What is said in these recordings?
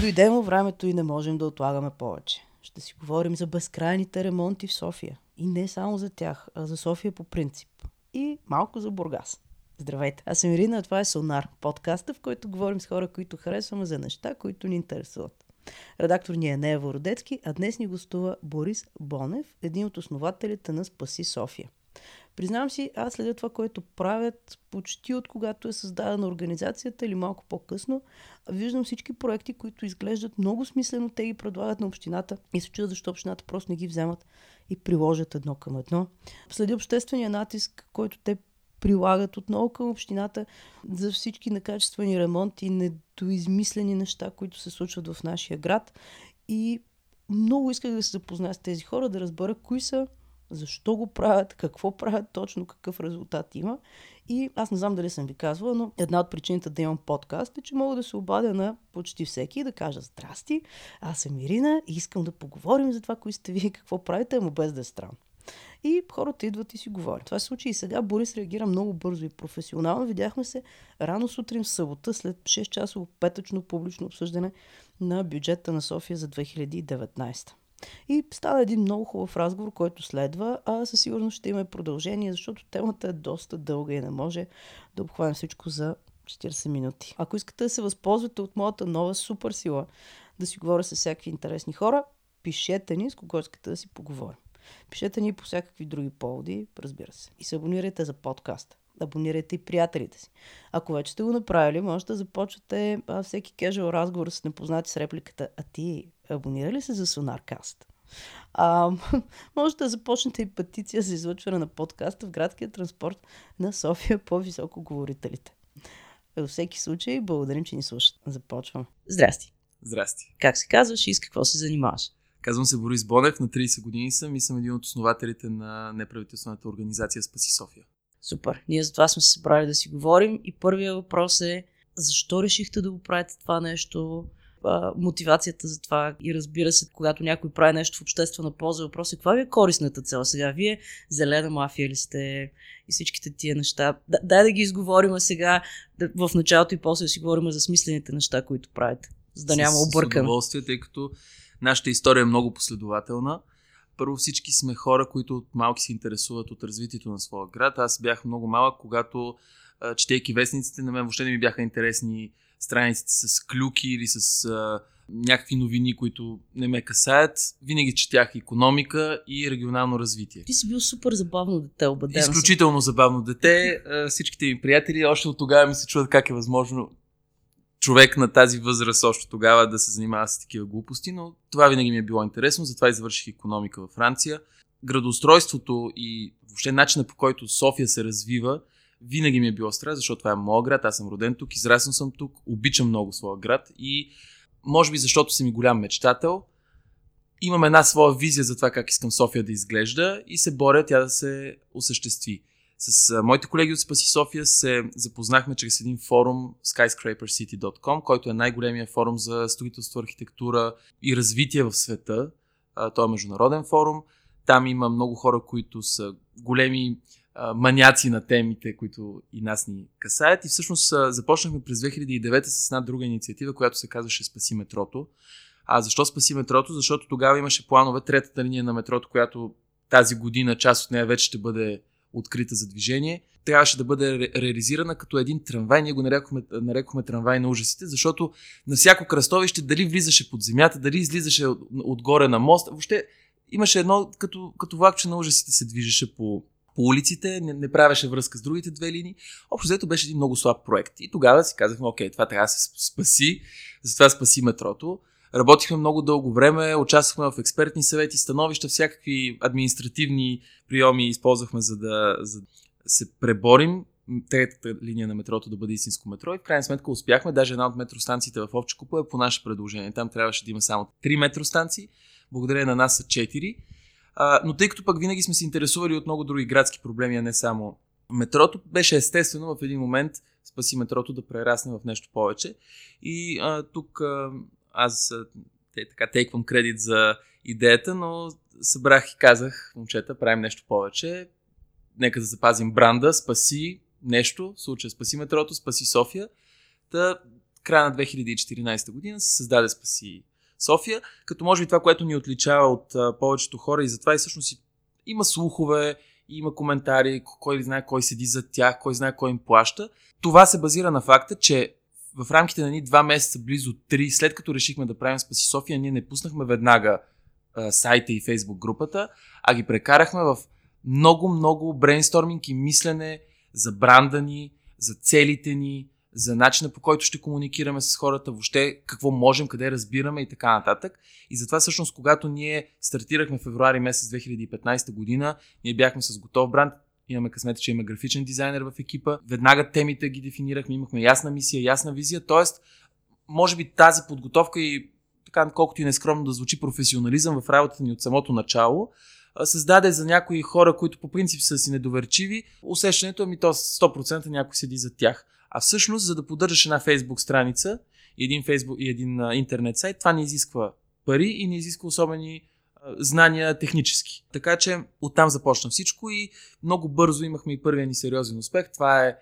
Дойде му времето и не можем да отлагаме повече. Ще си говорим за безкрайните ремонти в София. И не само за тях, а за София по принцип. И малко за Бургас. Здравейте, аз съм Ирина, а това е Сонар, подкаста, в който говорим с хора, които харесваме за неща, които ни интересуват. Редактор ни е Нея Вородецки, а днес ни гостува Борис Бонев, един от основателите на Спаси София. Признавам си, аз следя това, което правят почти от когато е създадена организацията или малко по-късно. Виждам всички проекти, които изглеждат много смислено, те ги предлагат на общината и се чудят защо общината просто не ги вземат и приложат едно към едно. Следи обществения натиск, който те прилагат отново към общината за всички некачествени ремонти, недоизмислени неща, които се случват в нашия град. И много исках да се запозная с тези хора, да разбера кои са защо го правят, какво правят точно, какъв резултат има. И аз не знам дали съм ви казвала, но една от причините да имам подкаст е, че мога да се обадя на почти всеки и да кажа Здрасти, аз съм Ирина и искам да поговорим за това, кои сте вие, какво правите, ама без да е странно. И хората идват и си говорят. Това се случи и сега. Борис реагира много бързо и професионално. Видяхме се рано сутрин в събота, след 6 часово петъчно публично обсъждане на бюджета на София за 2019. И става един много хубав разговор, който следва, а със сигурност ще има продължение, защото темата е доста дълга и не може да обхванем всичко за 40 минути. Ако искате да се възползвате от моята нова супер сила, да си говоря с всякакви интересни хора, пишете ни с кого искате да си поговорим. Пишете ни по всякакви други поводи, разбира се. И се абонирайте за подкаста. Абонирайте и приятелите си. Ако вече сте го направили, можете да започвате а, всеки кежал разговор с непознати с репликата А ти абонира ли се за Sonarcast? А, можете да започнете и петиция за излъчване на подкаста в градския транспорт на София по високоговорителите. Във всеки случай, благодарим, че ни слушат. Започвам. Здрасти. Здрасти. Как се казваш и с какво се занимаваш? Казвам се Борис Бонев, на 30 години съм и съм един от основателите на неправителствената организация Спаси София. Супер. Ние за това сме се събрали да си говорим и първият въпрос е защо решихте да го правите това нещо? а, мотивацията за това и разбира се, когато някой прави нещо в обществена полза, въпрос е каква ви е корисната цел сега? Вие зелена мафия ли сте и всичките тия неща? Да, дай да ги изговорим сега в началото и после да си говорим за смислените неща, които правите, за да няма объркан. С удоволствие, тъй като нашата история е много последователна. Първо всички сме хора, които от малки се интересуват от развитието на своя град. Аз бях много малък, когато четейки вестниците, на мен въобще не ми бяха интересни страниците с клюки или с а, някакви новини, които не ме касаят. Винаги четях економика и регионално развитие. Ти си бил супер забавно дете, убеден Изключително забавно дете. Всичките ми приятели още от тогава ми се чудят как е възможно човек на тази възраст още тогава да се занимава с такива глупости, но това винаги ми е било интересно, затова и завърших економика във Франция. Градоустройството и въобще начина по който София се развива винаги ми е било страх, защото това е моят град, аз съм роден тук, израснал съм тук, обичам много своя град и може би защото съм и голям мечтател, имам една своя визия за това как искам София да изглежда и се боря тя да се осъществи. С моите колеги от Спаси София се запознахме чрез един форум skyscrapercity.com, който е най-големия форум за строителство, архитектура и развитие в света. Той е международен форум. Там има много хора, които са големи маняци на темите, които и нас ни касаят. И всъщност започнахме през 2009 с една друга инициатива, която се казваше Спаси метрото. А защо Спаси метрото? Защото тогава имаше планове третата линия на метрото, която тази година част от нея вече ще бъде открита за движение. Трябваше да бъде ре- реализирана като един трамвай. Ние го нарекохме, нарекохме трамвай на ужасите, защото на всяко кръстовище дали влизаше под земята, дали излизаше от, отгоре на мост. Въобще имаше едно, като, като влакче на ужасите се движеше по, по улиците, не, не правеше връзка с другите две линии. Общо взето беше един много слаб проект. И тогава си казахме, окей, това трябва да се спаси, затова спаси метрото. Работихме много дълго време, участвахме в експертни съвети, становища, всякакви административни приеми използвахме, за да, за да се преборим третата линия на метрото да бъде истинско метро и в крайна сметка успяхме. Даже една от метростанциите в Овчекупа е по наше предложение. Там трябваше да има само 3 метростанции. Благодарение на нас са 4. А, но тъй като пък винаги сме се интересували от много други градски проблеми, а не само метрото, беше естествено в един момент спаси метрото да прерасне в нещо повече. И а, тук а, аз те, така тейквам кредит за идеята, но събрах и казах, момчета, правим нещо повече. Нека да запазим бранда, спаси нещо, в случая спаси метрото, спаси София. Та края на 2014 година се създаде Спаси София, като може би това, което ни отличава от а, повечето хора и затова и всъщност има слухове, има коментари, кой знае кой седи за тях, кой знае кой им плаща. Това се базира на факта, че в рамките на ни два месеца, близо три, след като решихме да правим Спаси София, ние не пуснахме веднага сайта и фейсбук групата, а ги прекарахме в много, много брейнсторминг и мислене за бранда ни, за целите ни, за начина по който ще комуникираме с хората, въобще какво можем, къде разбираме и така нататък. И затова всъщност, когато ние стартирахме в февруари месец 2015 година, ние бяхме с готов бранд, имаме късмета, че има графичен дизайнер в екипа, веднага темите ги дефинирахме, имахме ясна мисия, ясна визия, т.е. може би тази подготовка и така, колкото и нескромно да звучи професионализъм в работата ни от самото начало, създаде за някои хора, които по принцип са си недоверчиви, усещането ми то 100% някой седи за тях. А всъщност, за да поддържаш една фейсбук страница и един, фейсбук, и един интернет сайт, това не изисква пари и не изисква особени знания технически. Така че оттам започна всичко и много бързо имахме и първия ни сериозен успех. Това е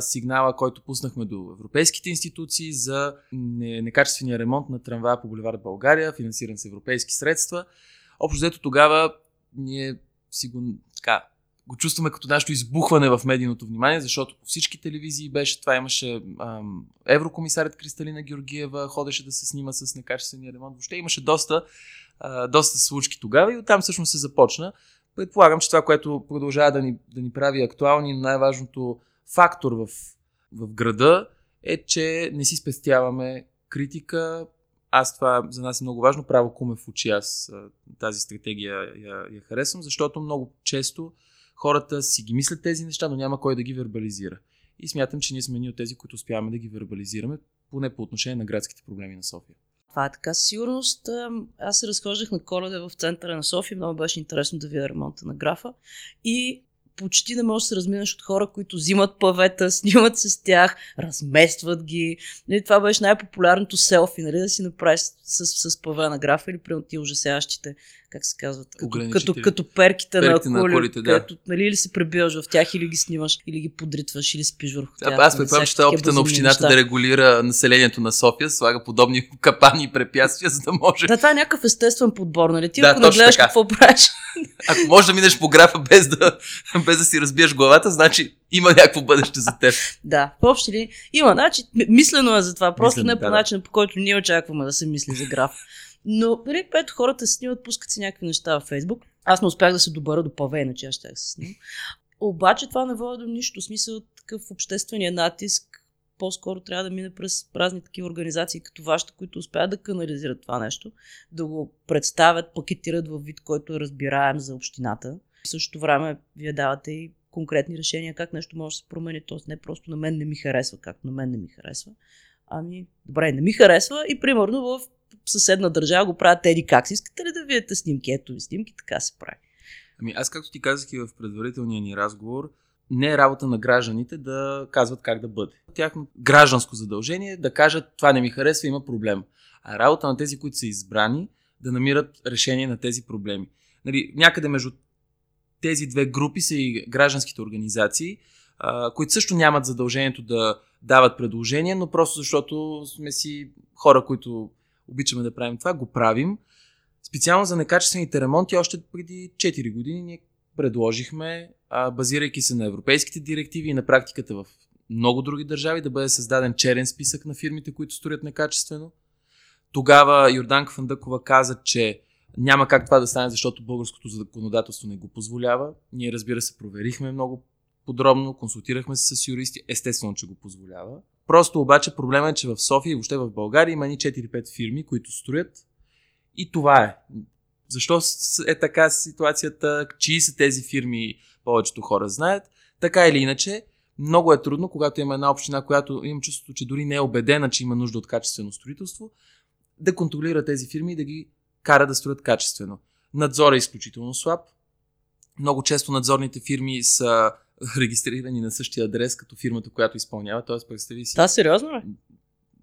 сигнала, който пуснахме до европейските институции за не, некачествения ремонт на трамвая по Боливард България, финансиран с европейски средства. Общо взето тогава ние си го, така, го чувстваме като нашето избухване в медийното внимание, защото по всички телевизии беше това. Имаше ам, еврокомисарят Кристалина Георгиева, ходеше да се снима с некачествения ремонт. Въобще имаше доста, а, доста случки тогава и оттам всъщност се започна. Предполагам, че това, което продължава да ни, да ни прави актуални, най-важното фактор в, в града е, че не си спестяваме критика, аз това за нас е много важно. Право куме в очи. Аз тази стратегия я, я харесвам, защото много често хората си ги мислят тези неща, но няма кой да ги вербализира. И смятам, че ние сме ни от тези, които успяваме да ги вербализираме, поне по отношение на градските проблеми на София. Това е така. Сигурност, аз се разхождах на коледа в центъра на София. Много беше интересно да видя ремонта на графа. И почти не можеш да се разминеш от хора, които взимат павета, снимат се с тях, разместват ги. Нали, това беше най-популярното селфи, нали, да си направиш с, с, с паве на графа или при ти ужасящите как се казват, като, като, като перките, перките на, коли, на колите, да. Където, нали, или се пребиваш в тях, или ги снимаш, или ги подритваш, или спиш върху тях. Да, аз предполагам, че това е опита на общината неща. да регулира населението на София, слага подобни капани и препятствия, за да може. Да, това е някакъв естествен подбор, нали? Ти да, ако не гледаш така. какво правиш. Ако можеш да минеш по графа без да, без да си разбиеш главата, значи има някакво бъдеще за теб. да, в общи ли, има, значи, мислено е за това, просто Мислено, не по да, начин, по който ние очакваме да се мисли за граф. Но, нали, ето хората се снимат, пускат си някакви неща във Фейсбук. Аз не успях да се добъра до паве, иначе аз ще се снимам. Обаче това не води до нищо. В смисъл такъв обществения натиск по-скоро трябва да мине през разни такива организации, като вашите, които успяват да канализират това нещо, да го представят, пакетират във вид, който е разбираем за общината. В същото време вие давате и конкретни решения как нещо може да се промени. Тоест не просто на мен не ми харесва, както на мен не ми харесва. Ами, добре, не ми харесва и примерно в съседна държава го правят еди как си. Искате ли да видите снимки? Ето ви снимки, така се прави. Ами аз, както ти казах и в предварителния ни разговор, не е работа на гражданите да казват как да бъде. Тяхно гражданско задължение е да кажат това не ми харесва, има проблем. А работа на тези, които са избрани, да намират решение на тези проблеми. Нали, някъде между тези две групи са и гражданските организации, а, които също нямат задължението да дават предложения, но просто защото сме си хора, които обичаме да правим това, го правим. Специално за некачествените ремонти, още преди 4 години ние предложихме, базирайки се на европейските директиви и на практиката в много други държави, да бъде създаден черен списък на фирмите, които строят некачествено. Тогава Йорданка Фандъкова каза, че няма как това да стане, защото българското законодателство не го позволява. Ние, разбира се, проверихме много подробно, консултирахме се с юристи, естествено, че го позволява. Просто обаче проблема е, че в София и въобще в България има ни 4-5 фирми, които строят и това е. Защо е така ситуацията, чии са тези фирми, повечето хора знаят. Така или иначе, много е трудно, когато има една община, която имам чувството, че дори не е убедена, че има нужда от качествено строителство, да контролира тези фирми и да ги кара да строят качествено. Надзор е изключително слаб. Много често надзорните фирми са регистрирани на същия адрес като фирмата, която изпълнява. Тоест, представи си. Да, сериозно ли?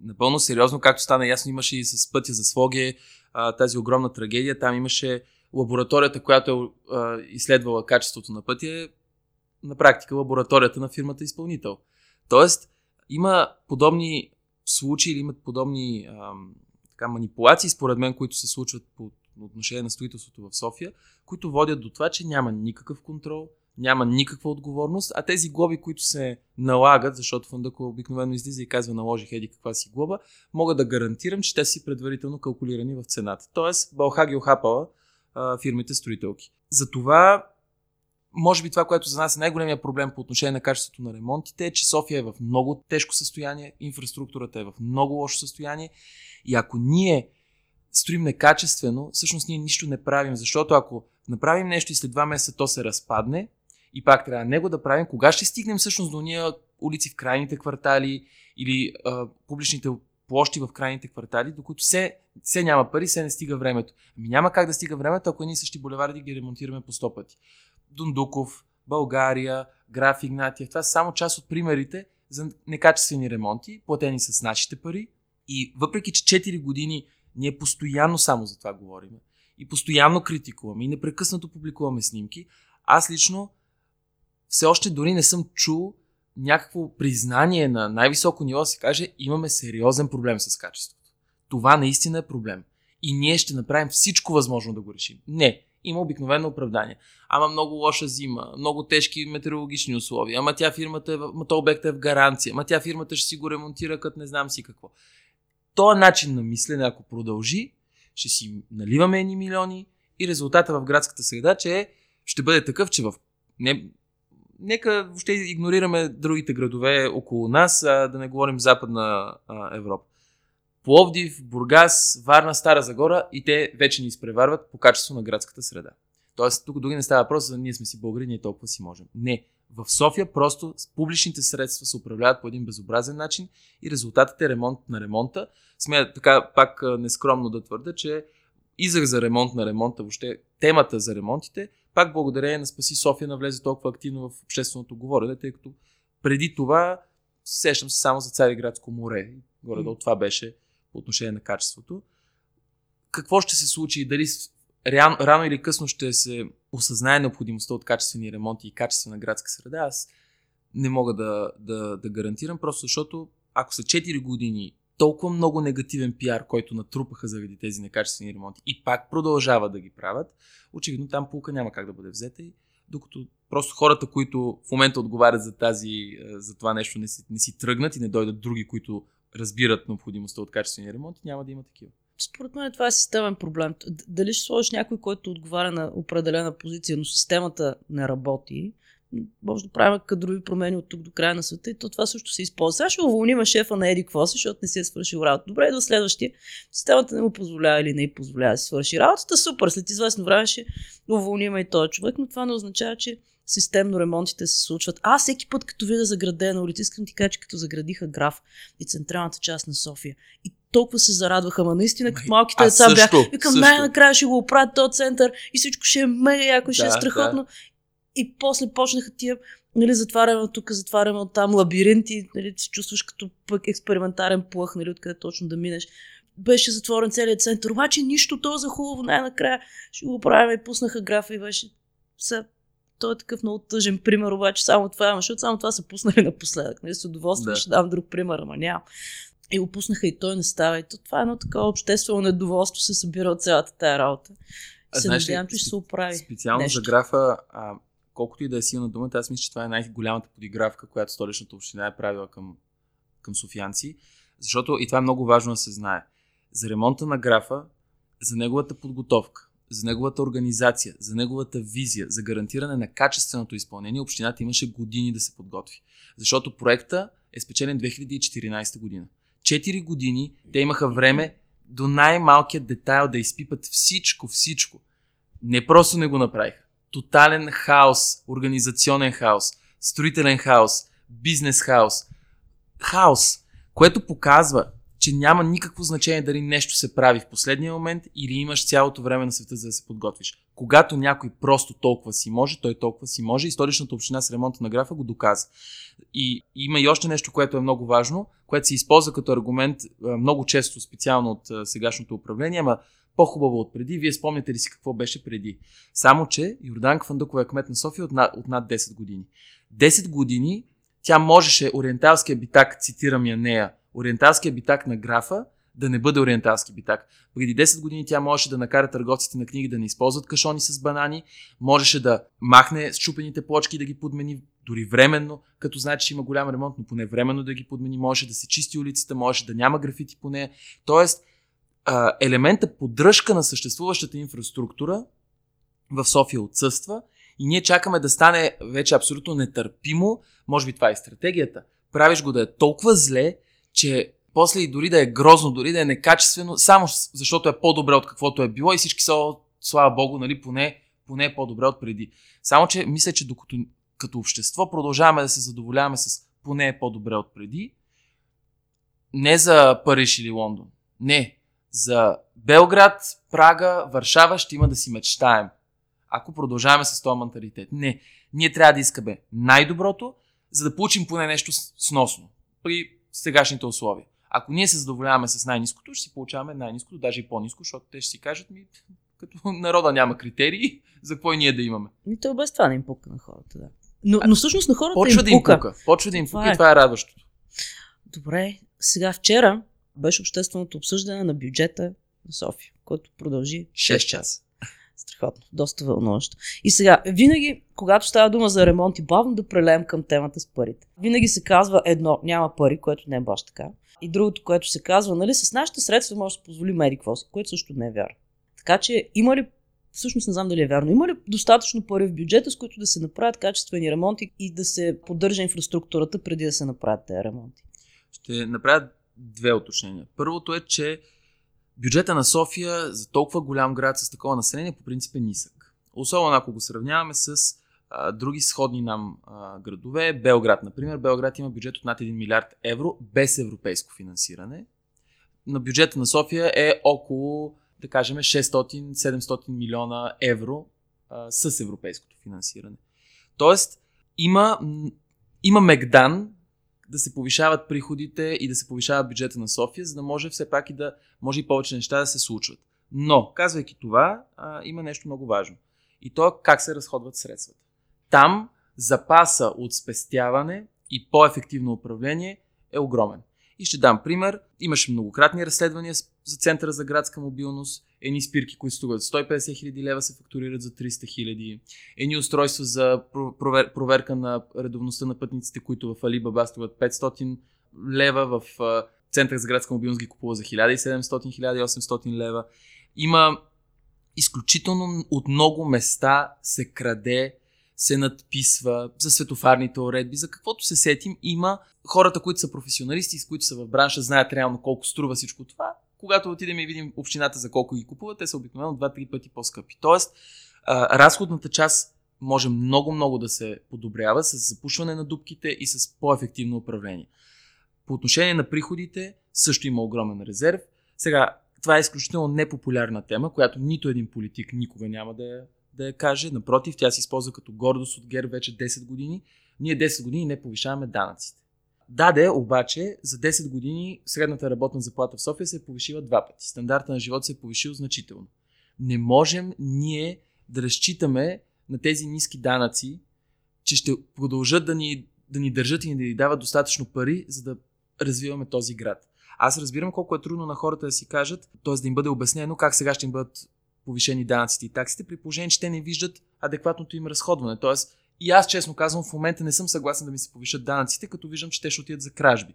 Напълно сериозно, както стана ясно, имаше и с пътя за Своге а, тази огромна трагедия. Там имаше лабораторията, която е а, изследвала качеството на пътя, на практика лабораторията на фирмата изпълнител. Тоест, има подобни случаи или имат подобни ам, така, манипулации, според мен, които се случват по отношение на строителството в София, които водят до това, че няма никакъв контрол, няма никаква отговорност, а тези глоби, които се налагат, защото Фандъко обикновено излиза и казва наложих еди каква си глоба, мога да гарантирам, че те си предварително калкулирани в цената. Тоест, Бълха ги охапала а, фирмите строителки. Затова, може би това, което за нас е най-големия проблем по отношение на качеството на ремонтите, е, че София е в много тежко състояние, инфраструктурата е в много лошо състояние и ако ние строим некачествено, всъщност ние нищо не правим, защото ако направим нещо и след два месеца то се разпадне, и пак трябва него да правим. Кога ще стигнем всъщност до ния улици в крайните квартали или а, публичните площи в крайните квартали, до които все, все няма пари, все не стига времето. Ами няма как да стига времето, ако ние същи булеварди ги ремонтираме по сто пъти. Дундуков, България, Граф Игнатиев. Това са само част от примерите за некачествени ремонти, платени с нашите пари. И въпреки, че 4 години ние постоянно само за това говорим и постоянно критикуваме и непрекъснато публикуваме снимки, аз лично все още дори не съм чул някакво признание на най-високо ниво се каже, имаме сериозен проблем с качеството. Това наистина е проблем. И ние ще направим всичко възможно да го решим. Не, има обикновено оправдание. Ама много лоша зима, много тежки метеорологични условия, ама тя фирмата е, ама то обект е в гаранция, ама тя фирмата ще си го ремонтира, като не знам си какво. Този начин на мислене, ако продължи, ще си наливаме едни милиони и резултата в градската среда, че ще бъде такъв, че в не, нека въобще игнорираме другите градове около нас, а да не говорим Западна а, Европа. Пловдив, Бургас, Варна, Стара Загора и те вече ни изпреварват по качество на градската среда. Тоест, тук дори не става въпрос за ние сме си българи, ние толкова си можем. Не. В София просто публичните средства се управляват по един безобразен начин и резултатът е ремонт на ремонта. Смея така пак нескромно да твърда, че израз за ремонт на ремонта, въобще темата за ремонтите пак благодарение на Спаси София навлезе толкова активно в общественото говорене, тъй като преди това сещам се само за Цариградско море. Горе-долу това беше по отношение на качеството. Какво ще се случи? Дали рано, рано или късно ще се осъзнае необходимостта от качествени ремонти и качествена градска среда, аз не мога да, да, да гарантирам, просто защото ако са 4 години толкова много негативен пиар, който натрупаха заради тези некачествени ремонти и пак продължава да ги правят, очевидно там полка няма как да бъде взета и докато просто хората, които в момента отговарят за, тази, е, за това нещо, не си, не си тръгнат и не дойдат други, които разбират необходимостта от качествени ремонти, няма да има такива. Според мен това е системен проблем. Дали ще сложиш някой, който отговаря на определена позиция, но системата не работи, може да правим кадрови промени от тук до края на света и то това също се използва. Сега ще уволним шефа на Еди Квоса, защото не си е свършил работа. Добре, до следващия. Системата не му позволява или не й позволява да си свърши работата. Супер, след известно време ще уволним и този човек, но това не означава, че системно ремонтите се случват. Аз всеки път, като видя заградена улица, искам ти кажа, че като заградиха граф и централната част на София. И толкова се зарадваха, ма наистина, като малките деца бяха. Викам, най-накрая ще го оправят този център и всичко ще е мега яко, ще да, е страхотно. Да. И после почнаха тия, нали, затваряме от тук, затваряме от там лабиринти, нали, се чувстваш като пък експериментарен плъх, нали, откъде точно да минеш. Беше затворен целият център, обаче нищо то за хубаво, най-накрая ще го правим и пуснаха графа и беше са той е такъв много тъжен пример, обаче само това, защото само това са пуснали напоследък. Нали, с удоволствие да. ще дам друг пример, ама няма. И го пуснаха и той не става. И то, това е едно такова обществено недоволство се събира от цялата тая работа. А, се надявам, че ще се оправи. Специално нещо. за графа, а, колкото и да е силна думата, аз мисля, че това е най-голямата подигравка, която столичната община е правила към, към софианци. Защото, и това е много важно да се знае, за ремонта на графа, за неговата подготовка, за неговата организация, за неговата визия, за гарантиране на качественото изпълнение, общината имаше години да се подготви. Защото проекта е спечелен 2014 година. Четири години те имаха време до най-малкият детайл да изпипат всичко, всичко. Не просто не го направиха тотален хаос, организационен хаос, строителен хаос, бизнес хаос. Хаос, което показва, че няма никакво значение дали нещо се прави в последния момент или имаш цялото време на света за да се подготвиш. Когато някой просто толкова си може, той толкова си може и столичната община с ремонта на графа го доказа. И има и още нещо, което е много важно, което се използва като аргумент много често, специално от сегашното управление, ама по-хубаво от преди. Вие спомняте ли си какво беше преди? Само, че Йорданка Фандъкова е кмет на София от над, от над 10 години. 10 години тя можеше, ориенталския битак, цитирам я нея, ориенталския битак на графа да не бъде ориенталски битак. Преди 10 години тя можеше да накара търговците на книги да не използват кашони с банани, можеше да махне счупените плочки да ги подмени дори временно, като знае, че има голям ремонт, но поне временно да ги подмени, може да се чисти улицата, може да няма графити по нея. Тоест, елемента поддръжка на съществуващата инфраструктура в София отсъства и ние чакаме да стане вече абсолютно нетърпимо. Може би това е стратегията. Правиш го да е толкова зле, че после и дори да е грозно, дори да е некачествено, само защото е по-добре от каквото е било и всички са, слава богу, нали, поне, поне е по-добре от преди. Само, че мисля, че докато като общество продължаваме да се задоволяваме с поне е по-добре от преди, не за Париж или Лондон. Не. За Белград, Прага, Варшава ще има да си мечтаем. Ако продължаваме с този менталитет. Не. Ние трябва да искаме най-доброто, за да получим поне нещо сносно при сегашните условия. Ако ние се задоволяваме с най-низкото, ще си получаваме най-низкото, даже и по-низко, защото те ще си кажат ми, като народа няма критерии, за какво и ние да имаме. Ми то без това не им пука на хората, да. Но, но всъщност на хората Почва им да им пука. пука. Почва да им пука и това е радващото. Добре, сега вчера беше общественото обсъждане на бюджета на София, който продължи 6 часа. Страхотно, доста вълнуващо. И сега, винаги, когато става дума за ремонт и бавно да прелеем към темата с парите, винаги се казва едно, няма пари, което не е баш така. И другото, което се казва, нали, с нашите средства може да се позволи меди какво си, което също не е вярно. Така че има ли, всъщност не знам дали е вярно, има ли достатъчно пари в бюджета, с които да се направят качествени ремонти и да се поддържа инфраструктурата преди да се направят тези ремонти? Ще направя две уточнения. Първото е, че бюджета на София за толкова голям град с такова население по принцип е нисък. Особено ако го сравняваме с а, други сходни нам а, градове. Белград, например. Белград има бюджет от над 1 милиард евро без европейско финансиране. На бюджета на София е около, да кажем, 600-700 милиона евро а, с европейското финансиране. Тоест, има, има мегдан да се повишават приходите и да се повишава бюджета на София, за да може все пак и да може и повече неща да се случват. Но, казвайки това, а, има нещо много важно. И то е как се разходват средствата. Там запаса от спестяване и по-ефективно управление е огромен. И ще дам пример. Имаше многократни разследвания за Центъра за градска мобилност. Едни спирки, които струват 150 хиляди лева, се фактурират за 300 хиляди. Едни устройства за провер, проверка на редовността на пътниците, които в Алибаба струват 500 лева, в Център за градска мобилност ги купува за 1700-1800 лева. Има изключително от много места се краде се надписва за светофарните уредби, за каквото се сетим. Има хората, които са професионалисти, с които са в бранша, знаят реално колко струва всичко това. Когато отидем и видим общината за колко ги купуват, те са обикновено 2-3 пъти по-скъпи. Тоест, разходната част може много-много да се подобрява с запушване на дубките и с по-ефективно управление. По отношение на приходите също има огромен резерв. Сега, това е изключително непопулярна тема, която нито един политик никога няма да я да я каже. Напротив, тя се използва като гордост от ГЕРБ вече 10 години. Ние 10 години не повишаваме данъците. Даде, обаче, за 10 години средната работна заплата в София се е повишила два пъти. Стандарта на живот се е повишил значително. Не можем ние да разчитаме на тези ниски данъци, че ще продължат да ни, да ни държат и да ни дават достатъчно пари, за да развиваме този град. Аз разбирам колко е трудно на хората да си кажат, т.е. да им бъде обяснено как сега ще им бъдат повишени данъците и таксите, при положение, че те не виждат адекватното им разходване. Тоест, и аз честно казвам, в момента не съм съгласен да ми се повишат данъците, като виждам, че те ще отидат за кражби.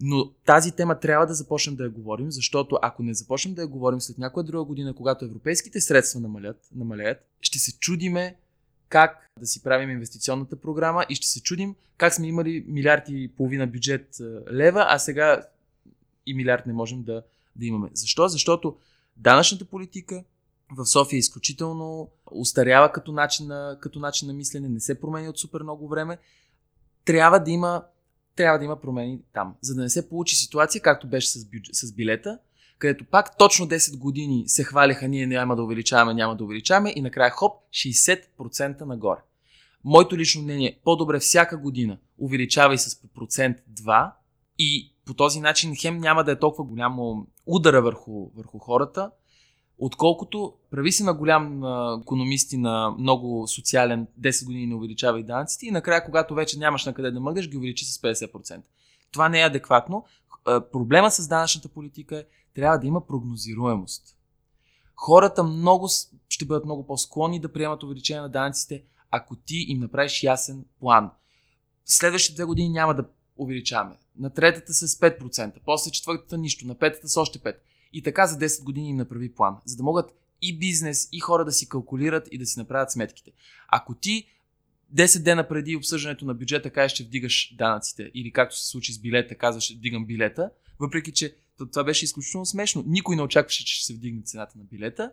Но тази тема трябва да започнем да я говорим, защото ако не започнем да я говорим след някоя друга година, когато европейските средства намалят, намалят ще се чудиме как да си правим инвестиционната програма и ще се чудим как сме имали милиард и половина бюджет лева, а сега и милиард не можем да, да имаме. Защо? Защото данъчната политика, в София изключително устарява като начин, на, като начин на мислене, не се променя от супер много време. Трябва да има, трябва да има промени там, за да не се получи ситуация, както беше с, бюджет, с билета, където пак точно 10 години се хваляха, ние няма да увеличаваме, няма да увеличаваме и накрая хоп, 60% нагоре. Моето лично мнение е по-добре всяка година увеличавай с процент 2 и по този начин хем няма да е толкова голямо удара върху, върху хората, Отколкото прави си на голям економист и на много социален 10 години не увеличава и данъците и накрая, когато вече нямаш на къде да мъгнеш, ги увеличи с 50%. Това не е адекватно. проблема с данъчната политика е, трябва да има прогнозируемост. Хората много, ще бъдат много по-склонни да приемат увеличение на данъците, ако ти им направиш ясен план. Следващите две години няма да увеличаваме. На третата с 5%, после четвъртата нищо, на петата с още 5%. И така за 10 години им направи план, за да могат и бизнес, и хора да си калкулират и да си направят сметките. Ако ти 10 дена преди обсъждането на бюджета кажеш, че вдигаш данъците, или както се случи с билета, казваш, вдигам билета, въпреки че това беше изключително смешно. Никой не очакваше, че ще се вдигне цената на билета.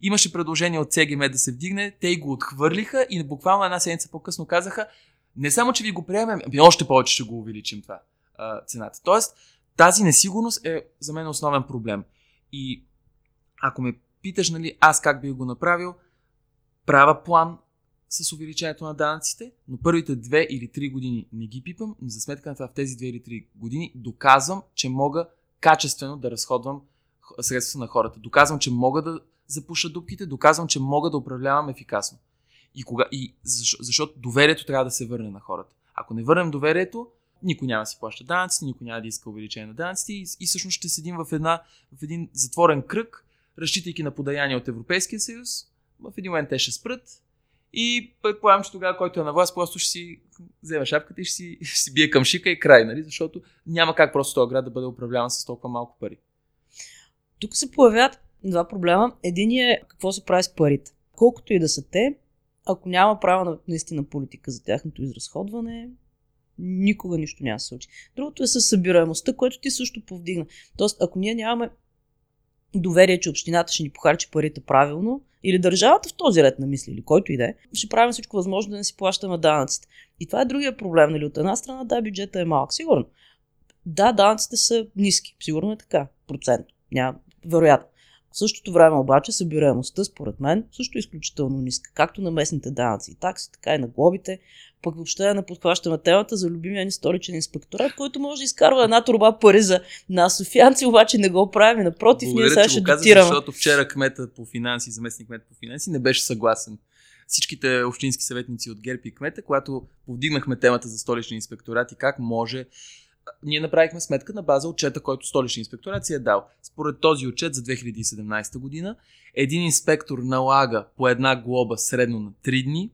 Имаше предложение от ЦГМ да се вдигне, те го отхвърлиха и буквално една седмица по-късно казаха, не само, че ви го приемем, ами още повече ще го увеличим това цената. Тоест, тази несигурност е за мен основен проблем. И ако ме питаш, нали, аз как бих го направил, правя план с увеличението на данъците, но първите две или три години не ги пипам, но за сметка на това в тези две или три години доказвам, че мога качествено да разходвам средства на хората. Доказвам, че мога да запуша дупките, доказвам, че мога да управлявам ефикасно. И, кога, и защо, защото доверието трябва да се върне на хората. Ако не върнем доверието, никой няма да си плаща данъци, никой няма да иска увеличение на данъците и, и всъщност ще седим в, една, в един затворен кръг, разчитайки на подаяния от Европейския съюз. В един момент те ще спрат и предполагам, че тогава, който е на власт, просто ще си вземе шапката и ще си, ще си бие към шика и край, нали? защото няма как просто този град да бъде управляван с толкова малко пари. Тук се появяват два проблема. Един е какво се прави с парите. Колкото и да са те, ако няма права наистина политика за тяхното изразходване, никога нищо няма да се случи. Другото е със събираемостта, което ти също повдигна. Тоест, ако ние нямаме доверие, че общината ще ни похарчи парите правилно, или държавата в този ред на мисли, или който и да е, ще правим всичко възможно да не си плащаме данъците. И това е другия проблем, нали? От една страна, да, бюджета е малък, сигурно. Да, данъците са ниски, сигурно е така, процент. Няма, вероятно. В същото време обаче събираемостта, според мен, също е изключително ниска, както на местните данъци и такси, така и на глобите. Пък въобще да не подхващаме темата за любимия ни столичен инспекторат, който може да изкарва една турба пари за нас, софианци, обаче не го правим. Напротив, Благодаря, ние сега ще дотираме. Защото вчера кмета по финанси, заместник кмет по финанси не беше съгласен. Всичките общински съветници от ГЕРБ и кмета, когато повдигнахме темата за столичен инспекторат и как може ние направихме сметка на база отчета, който столичен инспекторат си е дал. Според този отчет за 2017 година, един инспектор налага по една глоба средно на 3 дни,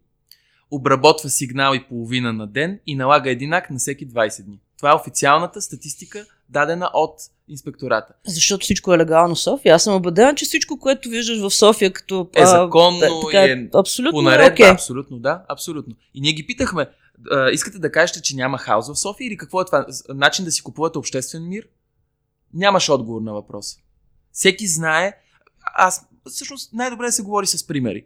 обработва сигнал и половина на ден и налага един акт на всеки 20 дни. Това е официалната статистика, дадена от инспектората. Защото всичко е легално в София. Аз съм убедена, че всичко, което виждаш в София като... Е законно а, така, и е абсолютно по наредба. окей. Абсолютно, да, абсолютно. И ние ги питахме, а, искате да кажете, че няма хаос в София или какво е това? Начин да си купувате обществен мир? Нямаш отговор на въпроса. Всеки знае, аз всъщност най-добре да се говори с примери.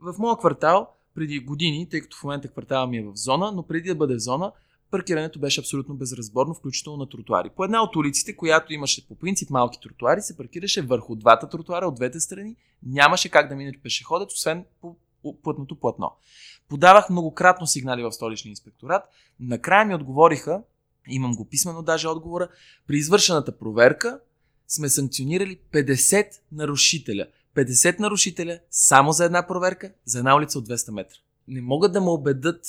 В моя квартал преди години, тъй като в момента квартала ми е в зона, но преди да бъде в зона, паркирането беше абсолютно безразборно, включително на тротуари. По една от улиците, която имаше по принцип малки тротуари, се паркираше върху двата тротуара от двете страни. Нямаше как да мине пешеходец, освен по пътното платно. Подавах многократно сигнали в столичния инспекторат. Накрая ми отговориха, имам го писменно даже отговора, при извършената проверка сме санкционирали 50 нарушителя. 50 нарушителя само за една проверка, за една улица от 200 метра. Не могат да ме убедат,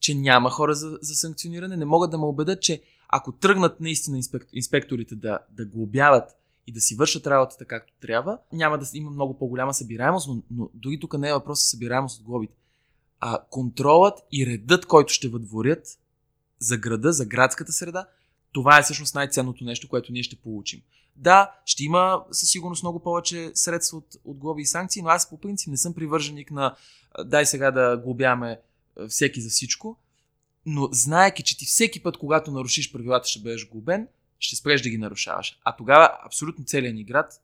че няма хора за, за санкциониране, не могат да ме убедат, че ако тръгнат наистина инспек, инспекторите да, да глобяват и да си вършат работата както трябва, няма да има много по-голяма събираемост, но, но дори тук не е въпрос за събираемост от глобите. А контролът и редът, който ще въдворят за града, за градската среда, това е всъщност най-ценното нещо, което ние ще получим. Да, ще има със сигурност много повече средства от, от глоби и санкции, но аз по принцип не съм привърженик на дай сега да глобяваме всеки за всичко, но знаеки, че ти всеки път, когато нарушиш правилата, ще бъдеш глобен, ще спреш да ги нарушаваш. А тогава абсолютно целият ни град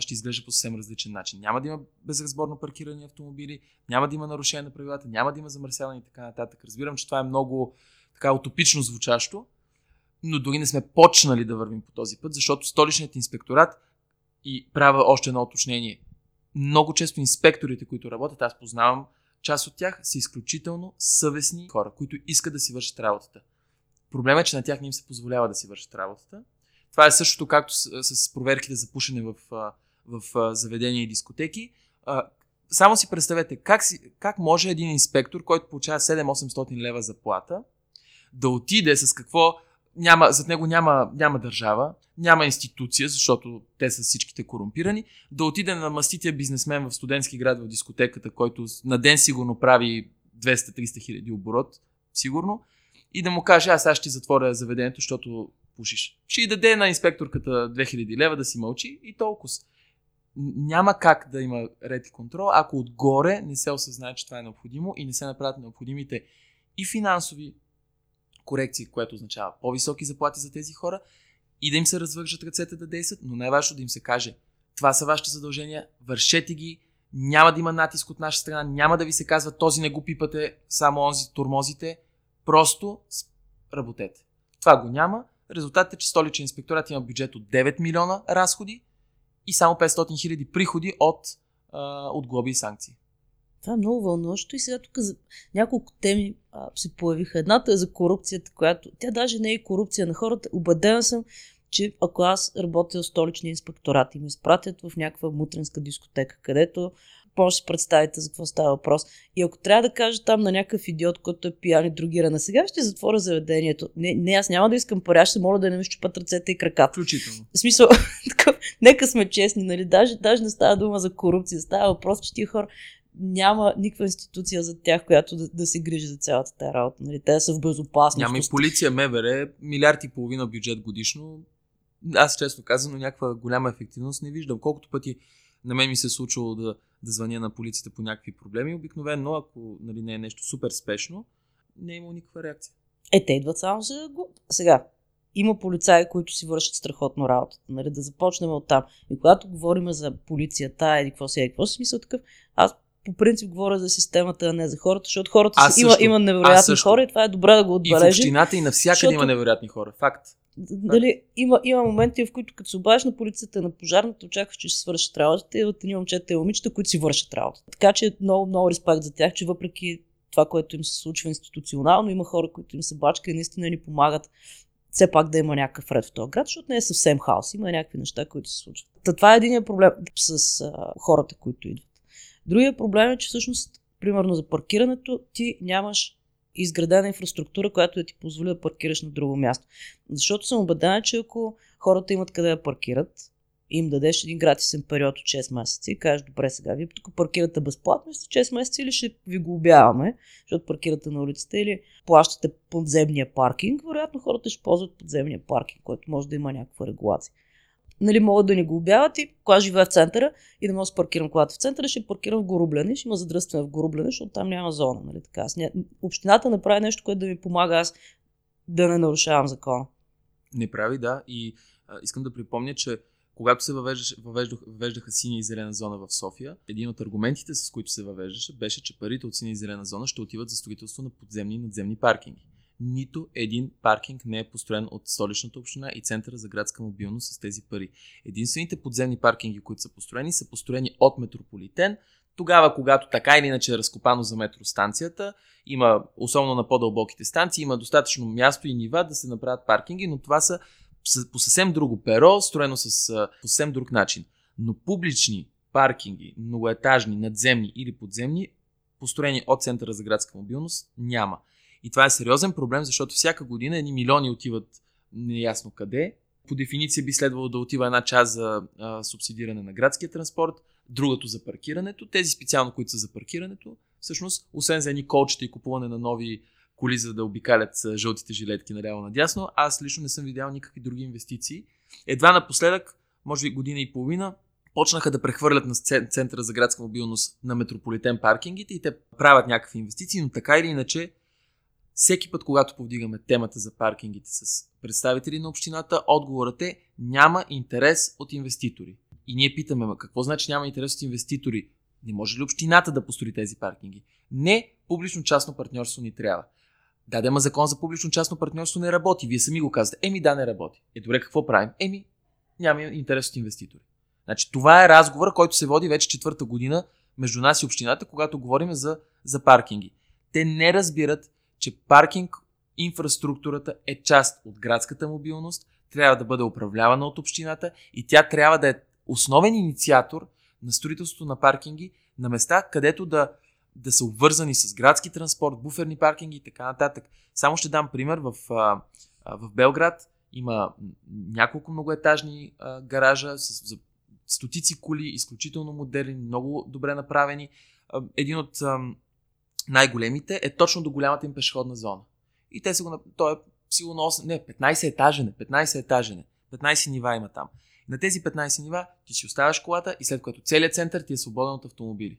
ще изглежда по съвсем различен начин. Няма да има безразборно паркирани автомобили, няма да има нарушение на правилата, няма да има замърсяване и така нататък. Разбирам, че това е много така утопично звучащо, но дори не сме почнали да вървим по този път, защото столичният инспекторат и правя още едно уточнение. Много често инспекторите, които работят, аз познавам част от тях, са изключително съвестни хора, които искат да си вършат работата. Проблемът е, че на тях не им се позволява да си вършат работата. Това е същото както с, с проверките за пушене в, в, заведения и дискотеки. Само си представете как, си, как може един инспектор, който получава 7-800 лева заплата, да отиде с какво няма, зад него няма, няма държава, няма институция, защото те са всичките корумпирани, да отиде на мастития бизнесмен в студентски град в дискотеката, който на ден сигурно прави 200-300 хиляди оборот, сигурно, и да му каже, аз сега ще затворя заведението, защото пушиш. Ще и даде на инспекторката 2000 лева да си мълчи и толкова. Няма как да има ред и контрол, ако отгоре не се осъзнае, че това е необходимо и не се направят необходимите и финансови корекции, което означава по-високи заплати за тези хора и да им се развържат ръцете да действат, но най-важно да им се каже, това са вашите задължения, вършете ги, няма да има натиск от наша страна, няма да ви се казва този не го пипате, само онзи турмозите, просто работете. Това го няма. Резултатът е, че столичен инспекторат има бюджет от 9 милиона разходи и само 500 хиляди приходи от, от глоби и санкции. Това е много вълнуващо и сега тук за няколко теми а, се появиха. Едната е за корупцията, която тя даже не е корупция на хората. Обадена съм, че ако аз работя в столичния инспекторат и ме изпратят в някаква мутренска дискотека, където може да си представите за какво става въпрос. И ако трябва да кажа там на някакъв идиот, който е пиян и другира, на сега ще затворя заведението. Не, не, аз няма да искам пари, ще моля да не ми щупат ръцете и краката. Включително. В смисъл, такъв, нека сме честни, нали? Даже, даже не става дума за корупция, става въпрос, че тия хора няма никаква институция за тях, която да, да се грижи за цялата тази работа. Нали? Те са в безопасност. Няма и полиция, МВР, милиард и половина бюджет годишно. Аз често казвам, но някаква голяма ефективност не виждам. Колкото пъти на мен ми се е случило да, да звъня на полицията по някакви проблеми, обикновено, ако нали, не е нещо супер спешно, не е имало никаква реакция. Е, те идват само за Сега, има полицаи, които си вършат страхотно работата. Нали, да започнем от там. И когато говорим за полицията, или какво си е, какво си смисъл такъв, аз по принцип говоря за системата, а не за хората, защото хората си, има, има невероятни хора и това е добре да го отбележим. И в общината и навсякъде защото... има невероятни хора. Факт. Дали, има, има моменти, в които като се обадиш на полицията на пожарната, очакваш, че ще свършат работата и от едни момчета и момичета, които си вършат работата. Така че много, много респект за тях, че въпреки това, което им се случва институционално, има хора, които им се бачка и наистина ни помагат все пак да има някакъв ред в този град, защото не е съвсем хаос. Има някакви неща, които се случват. Та, това е един проблем с а, хората, които идват. Другия проблем е, че всъщност, примерно за паркирането, ти нямаш изградена инфраструктура, която да ти позволи да паркираш на друго място. Защото съм убедена, че ако хората имат къде да паркират, им дадеш един гратисен период от 6 месеца и кажеш, добре, сега вие тук паркирате безплатно, след 6 месеца или ще ви го обяваме, защото паркирате на улицата или плащате подземния паркинг, вероятно хората ще ползват подземния паркинг, който може да има някаква регулация нали, могат да ни го обявят и кога живея в центъра и да мога да паркирам колата в центъра, ще паркирам в Горубляне, ще има задръстване в Горубляне, защото там няма зона. Нали, така. Аз. Общината направи нещо, което да ми помага аз да не нарушавам закона. Не прави, да. И а, искам да припомня, че когато се въвеждаха, въвеждаха синя и зелена зона в София, един от аргументите, с които се въвеждаше, беше, че парите от синя и зелена зона ще отиват за строителство на подземни и надземни паркинги нито един паркинг не е построен от столичната община и Центъра за градска мобилност с тези пари. Единствените подземни паркинги, които са построени, са построени от Метрополитен, тогава, когато така или иначе е разкопано за метростанцията, има, особено на по-дълбоките станции, има достатъчно място и нива да се направят паркинги, но това са по съвсем друго перо, строено с по съвсем друг начин. Но публични паркинги, многоетажни, надземни или подземни, построени от Центъра за градска мобилност, няма. И това е сериозен проблем, защото всяка година едни милиони отиват неясно къде. По дефиниция би следвало да отива една част за а, субсидиране на градския транспорт, другото за паркирането. Тези специално, които са за паркирането, всъщност, освен за едни колчета и купуване на нови коли, за да обикалят жълтите жилетки наляво надясно, аз лично не съм видял никакви други инвестиции. Едва напоследък, може би година и половина, почнаха да прехвърлят на Центъра за градска мобилност на метрополитен паркингите и те правят някакви инвестиции, но така или иначе всеки път, когато повдигаме темата за паркингите с представители на общината, отговорът е няма интерес от инвеститори. И ние питаме, какво значи няма интерес от инвеститори? Не може ли общината да построи тези паркинги? Не, публично-частно партньорство ни трябва. Да, да, закон за публично-частно партньорство не работи. Вие сами го казвате. Еми да, не работи. Е, добре, какво правим? Еми, няма интерес от инвеститори. Значи, това е разговор, който се води вече четвърта година между нас и общината, когато говорим за, за паркинги. Те не разбират, че паркинг инфраструктурата е част от градската мобилност, трябва да бъде управлявана от общината и тя трябва да е основен инициатор на строителството на паркинги на места, където да, да са обвързани с градски транспорт, буферни паркинги и така нататък. Само ще дам пример в в Белград има няколко многоетажни гаража с за стотици коли, изключително модерни, много добре направени. Един от най-големите е точно до голямата им пешеходна зона. И те са го... Той е сигурно 8... Не, 15 етажен е. 15 етажен е. 15 нива има там. На тези 15 нива ти си оставяш колата и след което целият център ти е свободен от автомобили.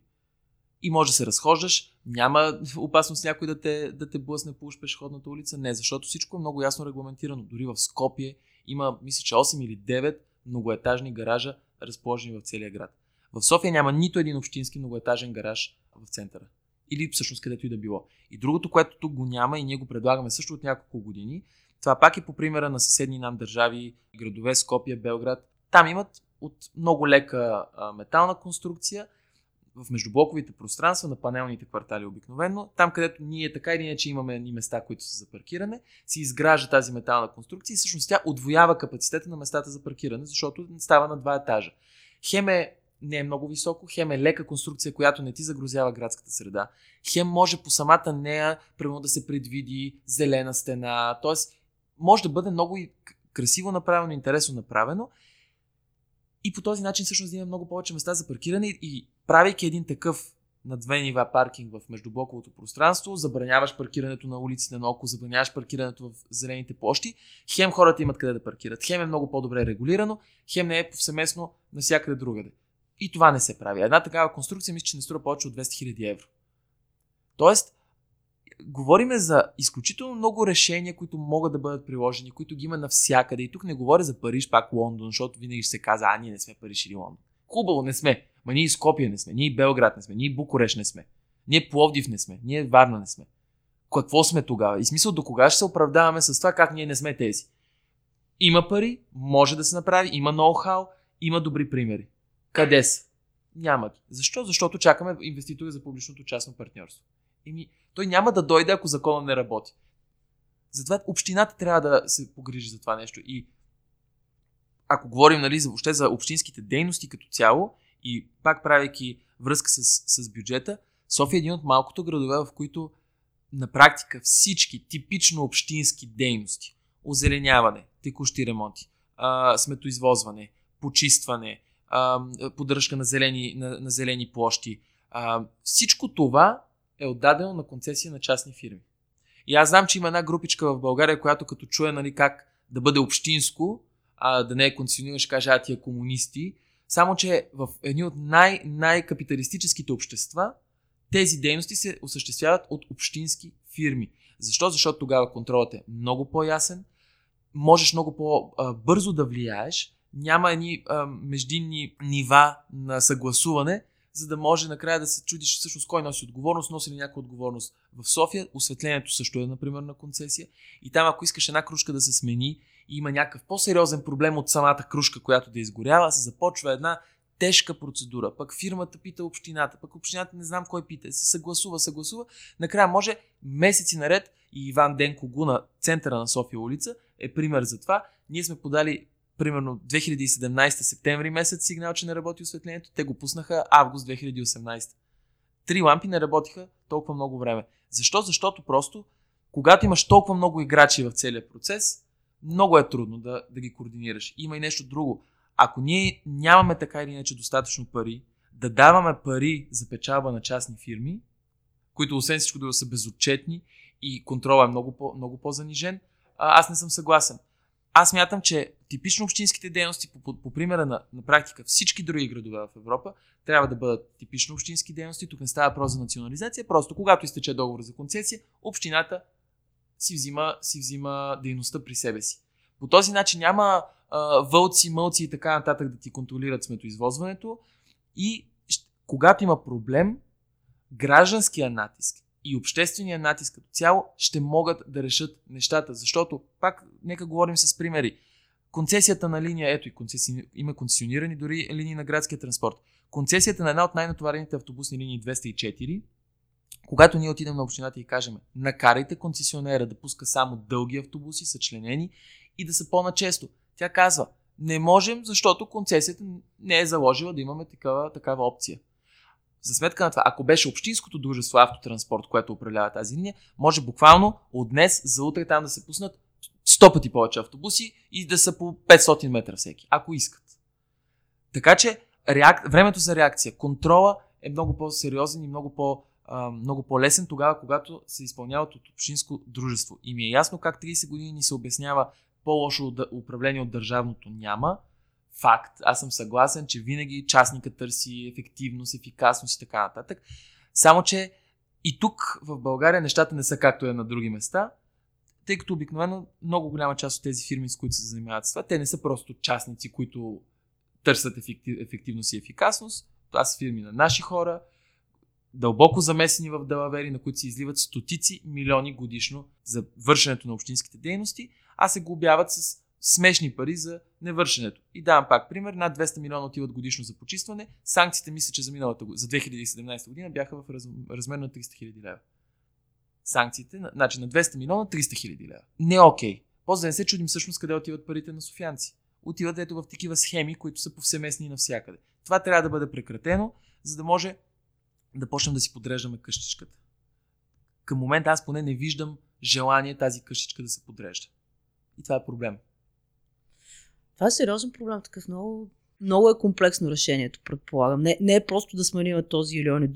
И може да се разхождаш, няма опасност някой да те, да те блъсне по пешеходната улица. Не, защото всичко е много ясно регламентирано. Дори в Скопие има, мисля, че 8 или 9 многоетажни гаража, разположени в целия град. В София няма нито един общински многоетажен гараж в центъра. Или всъщност където и да било. И другото, което тук го няма и ние го предлагаме също от няколко години, това пак е по примера на съседни нам държави, градове Скопия, Белград. Там имат от много лека а, метална конструкция в междублоковите пространства на панелните квартали обикновено, там където ние така или иначе имаме ни места, които са за паркиране, се изгражда тази метална конструкция и всъщност тя отвоява капацитета на местата за паркиране, защото става на два етажа. Хем е не е много високо, хем е лека конструкция, която не ти загрузява градската среда, хем може по самата нея, примерно да се предвиди зелена стена, т.е. може да бъде много и красиво направено, интересно направено. И по този начин всъщност да има много повече места за паркиране. И правейки един такъв на две нива паркинг в междублоковото пространство, забраняваш паркирането на улиците на око, забраняваш паркирането в зелените площи, хем хората имат къде да паркират, хем е много по-добре регулирано, хем не е повсеместно навсякъде другаде. И това не се прави. Една такава конструкция мисля, че не струва повече от 200 000 евро. Тоест, говориме за изключително много решения, които могат да бъдат приложени, които ги има навсякъде. И тук не говоря за Париж, пак Лондон, защото винаги ще се казва, а ние не сме Париж или Лондон. Хубаво, не сме. Ма ние и Скопия не сме, ние и Белград не сме, ние и Букуреш не сме, ние Пловдив не сме, ние Варна не сме. Какво сме тогава? И смисъл до кога ще се оправдаваме с това как ние не сме тези? Има пари, може да се направи, има ноу-хау, има добри примери. Къде са? Няма ги. Защо? Защото чакаме инвеститори за публичното частно партньорство. Еми, той няма да дойде, ако закона не работи. Затова общината трябва да се погрижи за това нещо. И ако говорим нали, за, въобще за общинските дейности като цяло, и пак правейки връзка с, с бюджета, София е един от малкото градове, в които на практика всички типично общински дейности, озеленяване, текущи ремонти, а, сметоизвозване, почистване, а, поддръжка на зелени, на, на зелени площи, а, всичко това е отдадено на концесия на частни фирми. И аз знам, че има една групичка в България, която като чуе нали, как да бъде общинско, а да не е концесионирано, ще каже, а тия комунисти. Само, че в едни от най- най-капиталистическите общества тези дейности се осъществяват от общински фирми. Защо? Защото тогава контролът е много по-ясен, можеш много по-бързо да влияеш, няма едни междинни нива на съгласуване, за да може накрая да се чудиш всъщност кой носи отговорност, носи ли някаква отговорност. В София осветлението също е, например, на концесия. И там, ако искаш една кружка да се смени и има някакъв по-сериозен проблем от самата кружка, която да изгорява, се започва една тежка процедура. Пък фирмата пита общината, пък общината не знам кой пита, се съгласува, съгласува. Накрая може месеци наред и Иван Денко Гуна, центъра на София улица, е пример за това. Ние сме подали примерно 2017 септември месец сигнал, че не работи осветлението. Те го пуснаха август 2018. Три лампи не работиха толкова много време. Защо? Защото просто, когато имаш толкова много играчи в целия процес, много е трудно да, да ги координираш. Има и нещо друго. Ако ние нямаме така или иначе достатъчно пари, да даваме пари за печалба на частни фирми, които освен всичко да са безотчетни и контрола е много, по, много по-занижен, аз не съм съгласен. Аз мятам, че типично общинските дейности, по, по, по примера на, на практика всички други градове в Европа, трябва да бъдат типично общински дейности. Тук не става въпрос за национализация, просто когато изтече договор за концесия, общината си взима, си взима дейността при себе си. По този начин няма а, вълци, мълци и така нататък да ти контролират сметоизвозването и когато има проблем, гражданския натиск и обществения натиск като цяло ще могат да решат нещата. Защото, пак, нека говорим с примери. Концесията на линия, ето и концеси, има концесионирани дори линии на градския транспорт. Концесията на една от най-натоварените автобусни линии 204, когато ние отидем на общината и кажем, накарайте концесионера да пуска само дълги автобуси, съчленени и да са по-начесто. Тя казва, не можем, защото концесията не е заложила да имаме такава, такава опция. За сметка на това, ако беше общинското дружество автотранспорт, което управлява тази линия, може буквално от днес за утре там да се пуснат 100 пъти повече автобуси и да са по 500 метра всеки, ако искат. Така че реак... времето за реакция, контрола е много по-сериозен и много, по, а, много по-лесен тогава, когато се изпълняват от общинско дружество. И ми е ясно как 30 години ни се обяснява по-лошо управление от държавното няма. Факт. Аз съм съгласен, че винаги частника търси ефективност, ефикасност и така нататък. Само, че и тук в България нещата не са както е на други места, тъй като обикновено много голяма част от тези фирми, с които се занимават с това, те не са просто частници, които търсят ефектив, ефективност и ефикасност. Това са фирми на наши хора, дълбоко замесени в далавери, на които се изливат стотици милиони годишно за вършенето на общинските дейности, а се глобяват с смешни пари за невършенето. И давам пак пример, над 200 милиона отиват годишно за почистване, санкциите мисля, че за миналата за 2017 година бяха в раз, размер на 300 хиляди лева. Санкциите, значи на 200 милиона 300 хиляди лева. Не е окей. Okay. После да не се чудим всъщност къде отиват парите на софианци. Отиват ето в такива схеми, които са повсеместни навсякъде. Това трябва да бъде прекратено, за да може да почнем да си подреждаме къщичката. Към момента аз поне не виждам желание тази къщичка да се подрежда. И това е проблем. Това е сериозен проблем, такъв много, много е комплексно решението, предполагам. Не, не е просто да сменим този или он.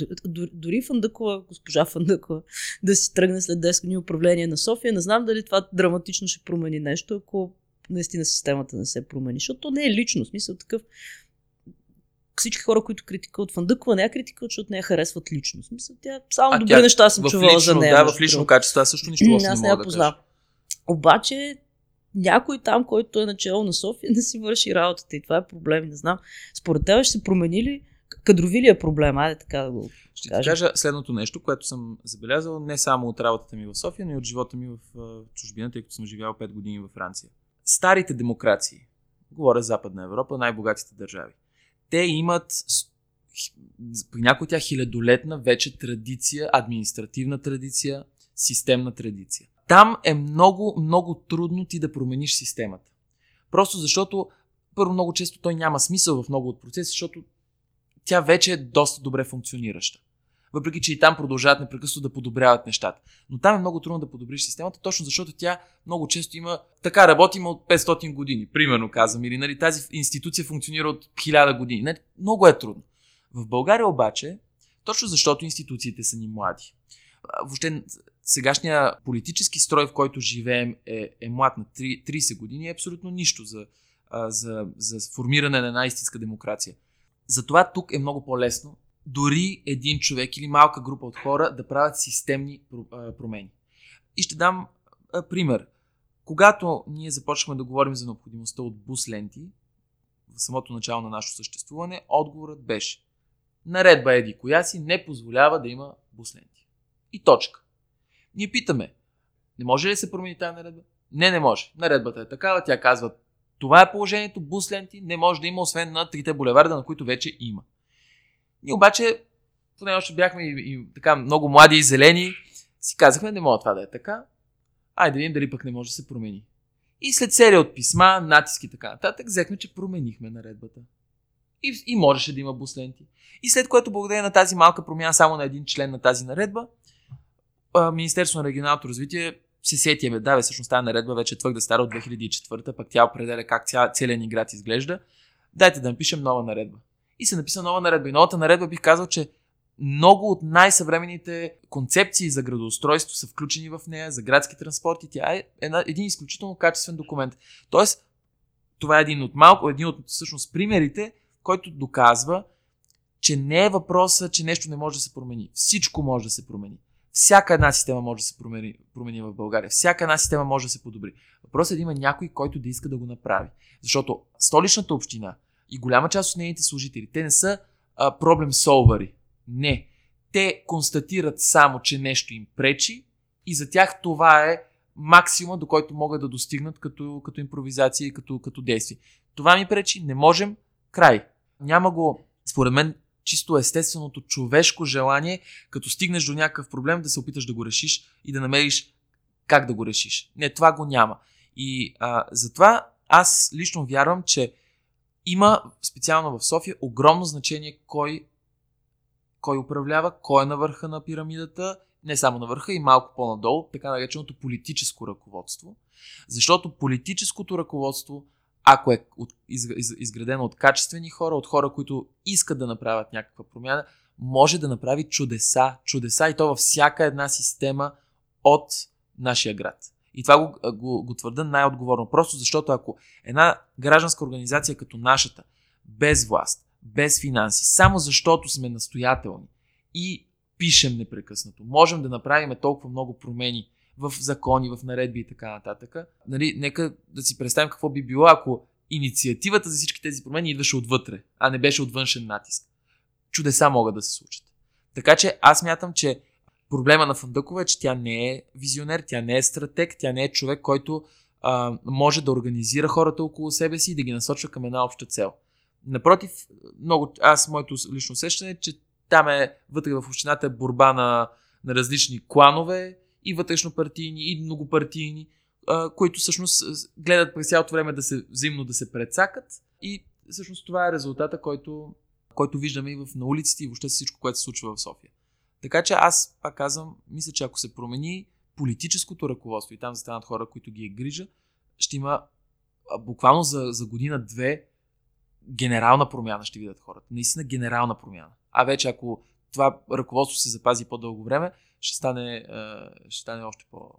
Дори Фандъкова, госпожа Фандъкова, да си тръгне след 10 години управление на София, не знам дали това драматично ще промени нещо, ако наистина системата не се промени. Защото не е лично, смисъл такъв. Всички хора, които критикуват Фандъкова, не я критикуват, защото не я харесват лично. Смисъл, тя само а добри тя, неща съм чувала лично, за нея. Да, в лично качество, аз също нищо лошо не, не я познавам. Обаче някой там, който е начало на София, не си върши работата и това е проблем. Не знам. Според теб ще се промени ли кадрови ли е проблем? Айде така да го Ще кажа. ти кажа следното нещо, което съм забелязал не само от работата ми в София, но и от живота ми в чужбина, тъй като съм живял 5 години във Франция. Старите демокрации, говоря Западна Европа, най-богатите държави, те имат при някои от тях хилядолетна вече традиция, административна традиция, системна традиция там е много, много трудно ти да промениш системата. Просто защото, първо, много често той няма смисъл в много от процеси, защото тя вече е доста добре функционираща. Въпреки, че и там продължават непрекъснато да подобряват нещата. Но там е много трудно да подобриш системата, точно защото тя много често има. Така работим от 500 години, примерно казвам, или нали, тази институция функционира от 1000 години. Не, много е трудно. В България обаче, точно защото институциите са ни млади, въобще сегашния политически строй, в който живеем, е, е млад на 30 години, е абсолютно нищо за, за, за формиране на една истинска демокрация. Затова тук е много по-лесно дори един човек или малка група от хора да правят системни промени. И ще дам пример. Когато ние започнахме да говорим за необходимостта от бус ленти, в самото начало на нашето съществуване, отговорът беше Наредба Еди коя си не позволява да има бус ленти. И точка. Ние питаме, не може ли да се промени тази наредба? Не, не може. Наредбата е такава, тя казва, това е положението, бус ленти не може да има, освен на трите булеварда, на които вече има. Ние обаче, поне още бяхме и, и така много млади и зелени, си казахме, не мога това да е така. Айде видим дали пък не може да се промени. И след серия от писма, натиски и така нататък, взехме, че променихме наредбата. И, и можеше да има бусленти. И след което, благодарение на тази малка промяна само на един член на тази наредба, Министерство на регионалното развитие се сети, бе, да, бе, всъщност тази наредба вече е твърде стара от 2004, пък тя определя как ця, целият ни град изглежда. Дайте да напишем нова наредба. И се написа нова наредба. И новата наредба бих казал, че много от най-съвременните концепции за градоустройство са включени в нея, за градски транспорт и тя е една, един изключително качествен документ. Тоест, това е един от малко, един от всъщност примерите, който доказва, че не е въпроса, че нещо не може да се промени. Всичко може да се промени. Всяка една система може да се промени, промени в България. Всяка една система може да се подобри. Въпросът е да има някой, който да иска да го направи. Защото столичната община и голяма част от нейните служители, те не са проблем солвари. Не. Те констатират само, че нещо им пречи и за тях това е максимума, до който могат да достигнат като, като импровизация и като, като действие. Това ми пречи, не можем, край. Няма го, според мен, чисто естественото човешко желание, като стигнеш до някакъв проблем, да се опиташ да го решиш и да намериш как да го решиш. Не, това го няма. И а, затова аз лично вярвам, че има специално в София огромно значение кой, кой управлява, кой е на върха на пирамидата, не само на върха и малко по-надолу, така нареченото политическо ръководство. Защото политическото ръководство, ако е от, из, из, изградено от качествени хора, от хора, които искат да направят някаква промяна, може да направи чудеса, чудеса и то във всяка една система от нашия град. И това го, го, го твърда най-отговорно. Просто защото ако една гражданска организация като нашата, без власт, без финанси, само защото сме настоятелни и пишем непрекъснато, можем да направим толкова много промени в закони, в наредби и така нататък. Нали, нека да си представим какво би било, ако инициативата за всички тези промени идваше отвътре, а не беше от външен натиск. Чудеса могат да се случат. Така че аз мятам, че проблема на Фандъкова е, че тя не е визионер, тя не е стратег, тя не е човек, който а, може да организира хората около себе си и да ги насочва към една обща цел. Напротив, много, аз моето лично усещане е, че там е вътре в общината е борба на, на различни кланове и вътрешнопартийни, и многопартийни, които всъщност гледат през цялото време да се взаимно да се прецакат и всъщност това е резултата, който, който виждаме и в, на улиците и въобще всичко, което се случва в София. Така че аз, пак казвам, мисля, че ако се промени политическото ръководство и там застанат хора, които ги е грижа, ще има буквално за, за година-две генерална промяна ще видят хората. Наистина генерална промяна. А вече ако това ръководство се запази по-дълго време, ще стане, ще стане още по...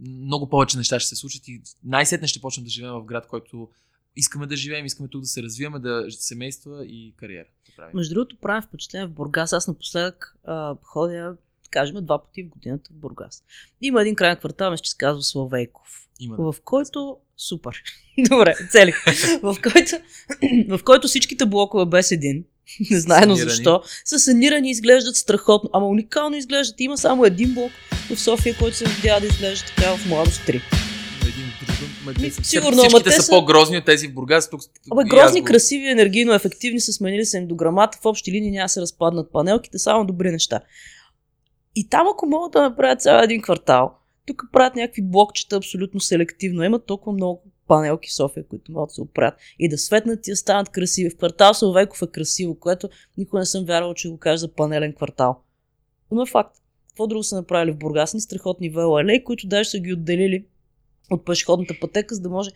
Много повече неща ще се случат и най-сетне ще почнем да живеем в град, който искаме да живеем, искаме тук да се развиваме, да семейства и кариера. Да Между другото, правим впечатление в Бургас. Аз напоследък а, ходя, кажем, два пъти в годината в Бургас. Има един крайен квартал, че се казва Славейков. Има. В който... Супер. Добре, целих. в, който, в който всичките блокове без един, не знаено защо, са санирани изглеждат страхотно. Ама уникално изглеждат. Има само един блок в София, който се надява да изглежда така в младост 3. Ми, сигурно, Всичките са, са по-грозни от тези в Бургас. Тук, Абе, грозни, красиви, енергийно ефективни са сменили се им до грамата. В общи линии няма се разпаднат панелките, само добри неща. И там, ако могат да направят цял един квартал, тук правят някакви блокчета абсолютно селективно. Има толкова много панелки в София, които могат да се оправят и да светнат и да станат красиви. В квартал Салвейков е красиво, което никога не съм вярвал, че го кажа за панелен квартал. Но е факт. Какво друго са направили в Бургас? Ни страхотни велоалеи, които даже са ги отделили от пешеходната пътека, за да може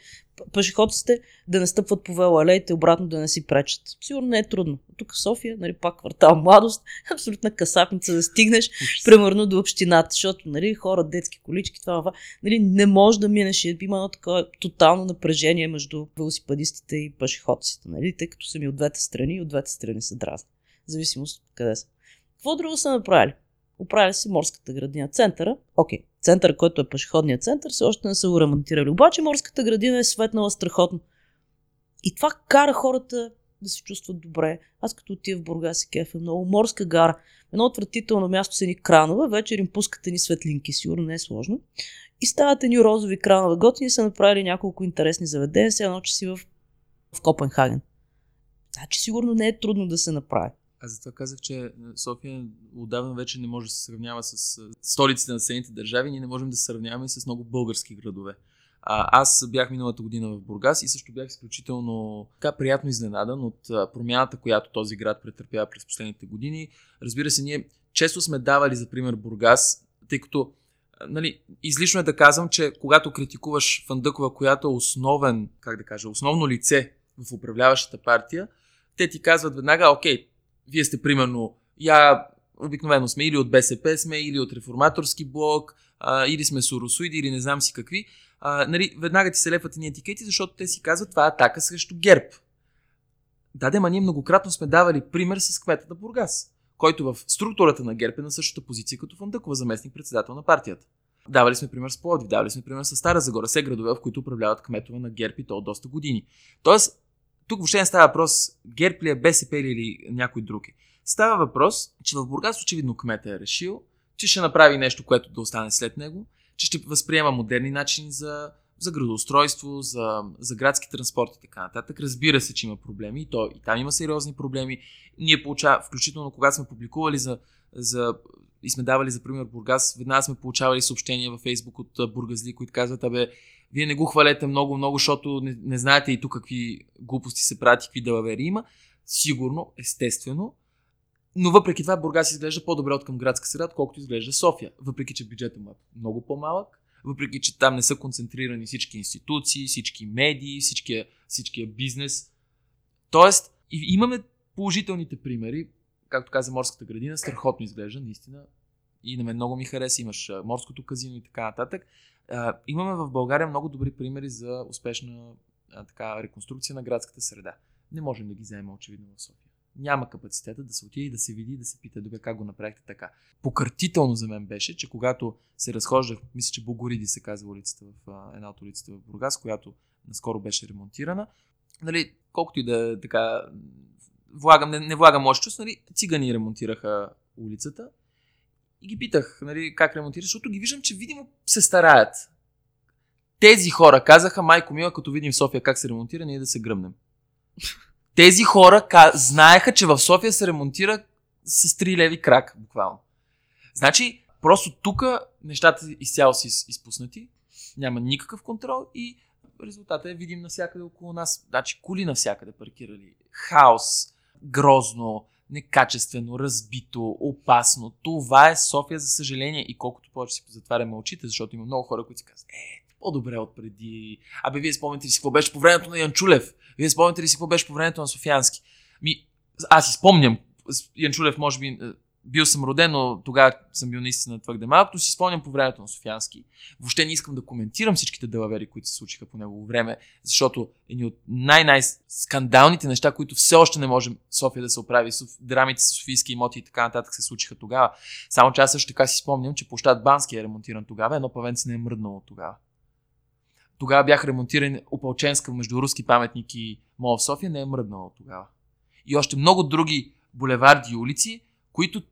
пешеходците да настъпват по велоалеите и обратно да не си пречат. Сигурно не е трудно. Тук в София, нали, пак квартал младост, абсолютна касапница да стигнеш, примерно до общината, защото нали, хора, детски колички, това, това нали, не може да минеш. Има едно такова тотално напрежение между велосипедистите и пешеходците, нали, тъй като са ми от двете страни и от двете страни са дразни. Зависимост къде са. Какво друго са направили? Оправили си морската градина. Центъра, окей, okay център, който е пешеходният център, все още не са го ремонтирали. Обаче морската градина е светнала страхотно. И това кара хората да се чувстват добре. Аз като отива в Бургас и кефе, много морска гара. Едно отвратително място са ни кранове, вечер им пускате ни светлинки, сигурно не е сложно. И стават ни розови кранове. Готини са направили няколко интересни заведения, сега едно, че си в, в Копенхаген. Значи сигурно не е трудно да се направи. Аз затова казах, че София отдавна вече не може да се сравнява с столиците на съседните държави. Ние не можем да се сравняваме с много български градове. А, аз бях миналата година в Бургас и също бях изключително така приятно изненадан от промяната, която този град претърпява през последните години. Разбира се, ние често сме давали за пример Бургас, тъй като нали, излишно е да казвам, че когато критикуваш Фандъкова, която е основен, как да кажа, основно лице в управляващата партия, те ти казват веднага, окей, вие сте примерно, я обикновено сме или от БСП сме, или от реформаторски блок, а, или сме соросоиди, или не знам си какви, а, нали, веднага ти се лепват ни етикети, защото те си казват, това е атака срещу ГЕРБ. Да, да, ма ние многократно сме давали пример с кмета на Бургас, който в структурата на ГЕРБ е на същата позиция като Фандъкова, заместник председател на партията. Давали сме пример с Плодив, давали сме пример с Стара Загора, все градове, в които управляват кметове на ГЕРБ и то от доста години. Тоест, тук въобще не става въпрос ГЕРБ ли е, БСП ли или някой друг е. Става въпрос, че в Бургас очевидно кмета е решил, че ще направи нещо, което да остане след него, че ще възприема модерни начини за, за градоустройство, за, за градски транспорт и така нататък. Разбира се, че има проблеми и, то, и там има сериозни проблеми. Ние получаваме, включително когато сме публикували за, за и сме давали за пример Бургас, веднага сме получавали съобщения във Фейсбук от бургазли, които казват, абе, вие не го хвалете много, много, защото не, не знаете и тук какви глупости се правят и какви далавери има. Сигурно, естествено, но въпреки това Бургас изглежда по-добре от към градска среда, колкото изглежда София. Въпреки, че бюджетът му е много по-малък, въпреки че там не са концентрирани всички институции, всички медии, всичкия, всичкия бизнес. Тоест, имаме положителните примери, както каза Морската градина, страхотно изглежда, наистина. И на мен много ми хареса, имаш Морското казино и така нататък. Имаме в България много добри примери за успешна а, така, реконструкция на градската среда. Не можем да ги вземем очевидно в София. Няма капацитета да се отиде и да се види, да се пита добре как го направихте така. Покъртително за мен беше, че когато се разхождах, мисля, че Богориди се казва улицата в а, една от улиците в Бургас, която наскоро беше ремонтирана. Нали, колкото и да така влагам, не, не влагам още чувство, нали, цигани ремонтираха улицата и ги питах, нали, как ремонтираш, защото ги виждам, че видимо се стараят. Тези хора казаха, майко мила, като видим в София как се ремонтира, ние да се гръмнем. Тези хора знаеха, че в София се ремонтира с 3 леви крак, буквално. Значи, просто тук нещата изцяло са изпуснати, няма никакъв контрол и резултата е видим навсякъде около нас. Значи, коли навсякъде паркирали, хаос, грозно, некачествено, разбито, опасно. Това е София, за съжаление. И колкото повече си затваряме очите, защото има много хора, които си казват, е, по-добре от преди. Абе, вие спомняте ли си какво беше по времето на Янчулев? Вие спомняте ли си какво беше по времето на Софиянски? Ми, аз си спомням. Янчулев, може би, бил съм роден, но тогава съм бил наистина твърде малко. Си спомням по времето на Софиянски. Въобще не искам да коментирам всичките делавери, които се случиха по негово време, защото едни от най-най-скандалните неща, които все още не можем София да се оправи, драмите с Софийски имоти и така нататък се случиха тогава. Само че аз също така си спомням, че площад Бански е ремонтиран тогава, едно павенце не е мръднало тогава. Тогава бях ремонтиран Опалченска между руски паметник и Мол в София, не е мръднало тогава. И още много други булеварди и улици, които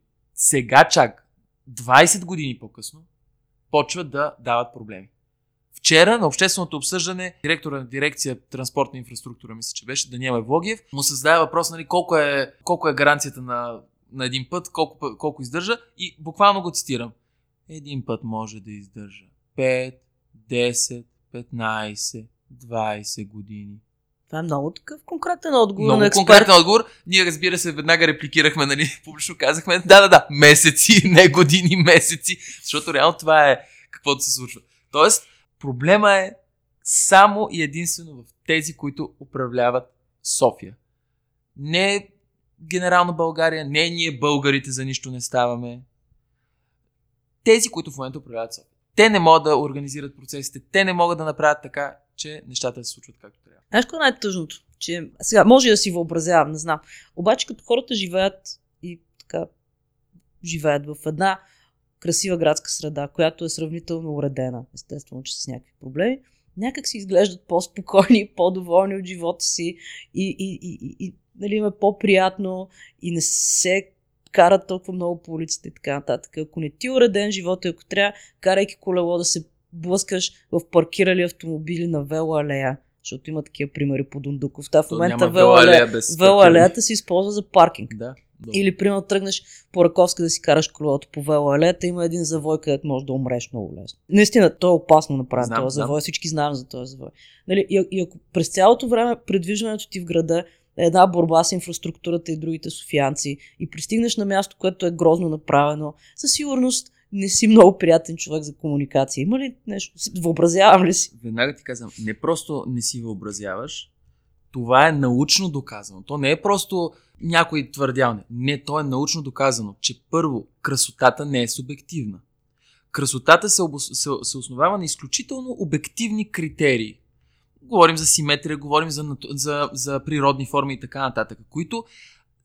сега чак 20 години по-късно почват да дават проблеми. Вчера на общественото обсъждане директора на дирекция транспортна инфраструктура, мисля, че беше Даниел Евлогиев, му се въпрос нали, колко, е, колко е гаранцията на, на един път, колко, колко издържа и буквално го цитирам. Един път може да издържа 5, 10, 15, 20 години. Това е много такъв конкретен отговор много на експерт. конкретен отговор. Ние, разбира се, веднага репликирахме, нали, публично казахме, да, да, да, месеци, не години, месеци, защото реално това е каквото се случва. Тоест, проблема е само и единствено в тези, които управляват София. Не генерално България, не ние българите за нищо не ставаме. Тези, които в момента управляват София. Те не могат да организират процесите, те не могат да направят така, че нещата се случват както трябва. Знаеш какво е най-тъжното? Че, сега, може да си въобразявам, не знам. Обаче, като хората живеят и така, живеят в една красива градска среда, която е сравнително уредена, естествено, че с някакви проблеми, някак си изглеждат по-спокойни, по-доволни от живота си и, и, и, и, нали, им е по-приятно и не се карат толкова много по улиците и така нататък. Ако не ти е уреден живота, ако трябва, карайки колело да се блъскаш в паркирали автомобили на Вела алея, защото има такива примери по Дундуков. Та в момента Вела, алея, Вела алеята се използва за паркинг. Да. Добре. Или, примерно, тръгнеш по Раковска да си караш колелото по Вела алеята, има един завой, където можеш да умреш много лесно. Наистина, то е опасно направен този завой, всички знаем за този завой. Нали, и, и ако през цялото време предвижването ти в града е една борба с инфраструктурата и другите софианци и пристигнеш на място, което е грозно направено, със сигурност не си много приятен човек за комуникация. Има ли нещо? Въобразявам ли си? Веднага ти казвам, не просто не си въобразяваш, това е научно доказано. То не е просто някой твърдял. Не, то е научно доказано, че първо, красотата не е субективна. Красотата се, обос... се, се основава на изключително обективни критерии. Говорим за симетрия, говорим за, за, за природни форми и така нататък, които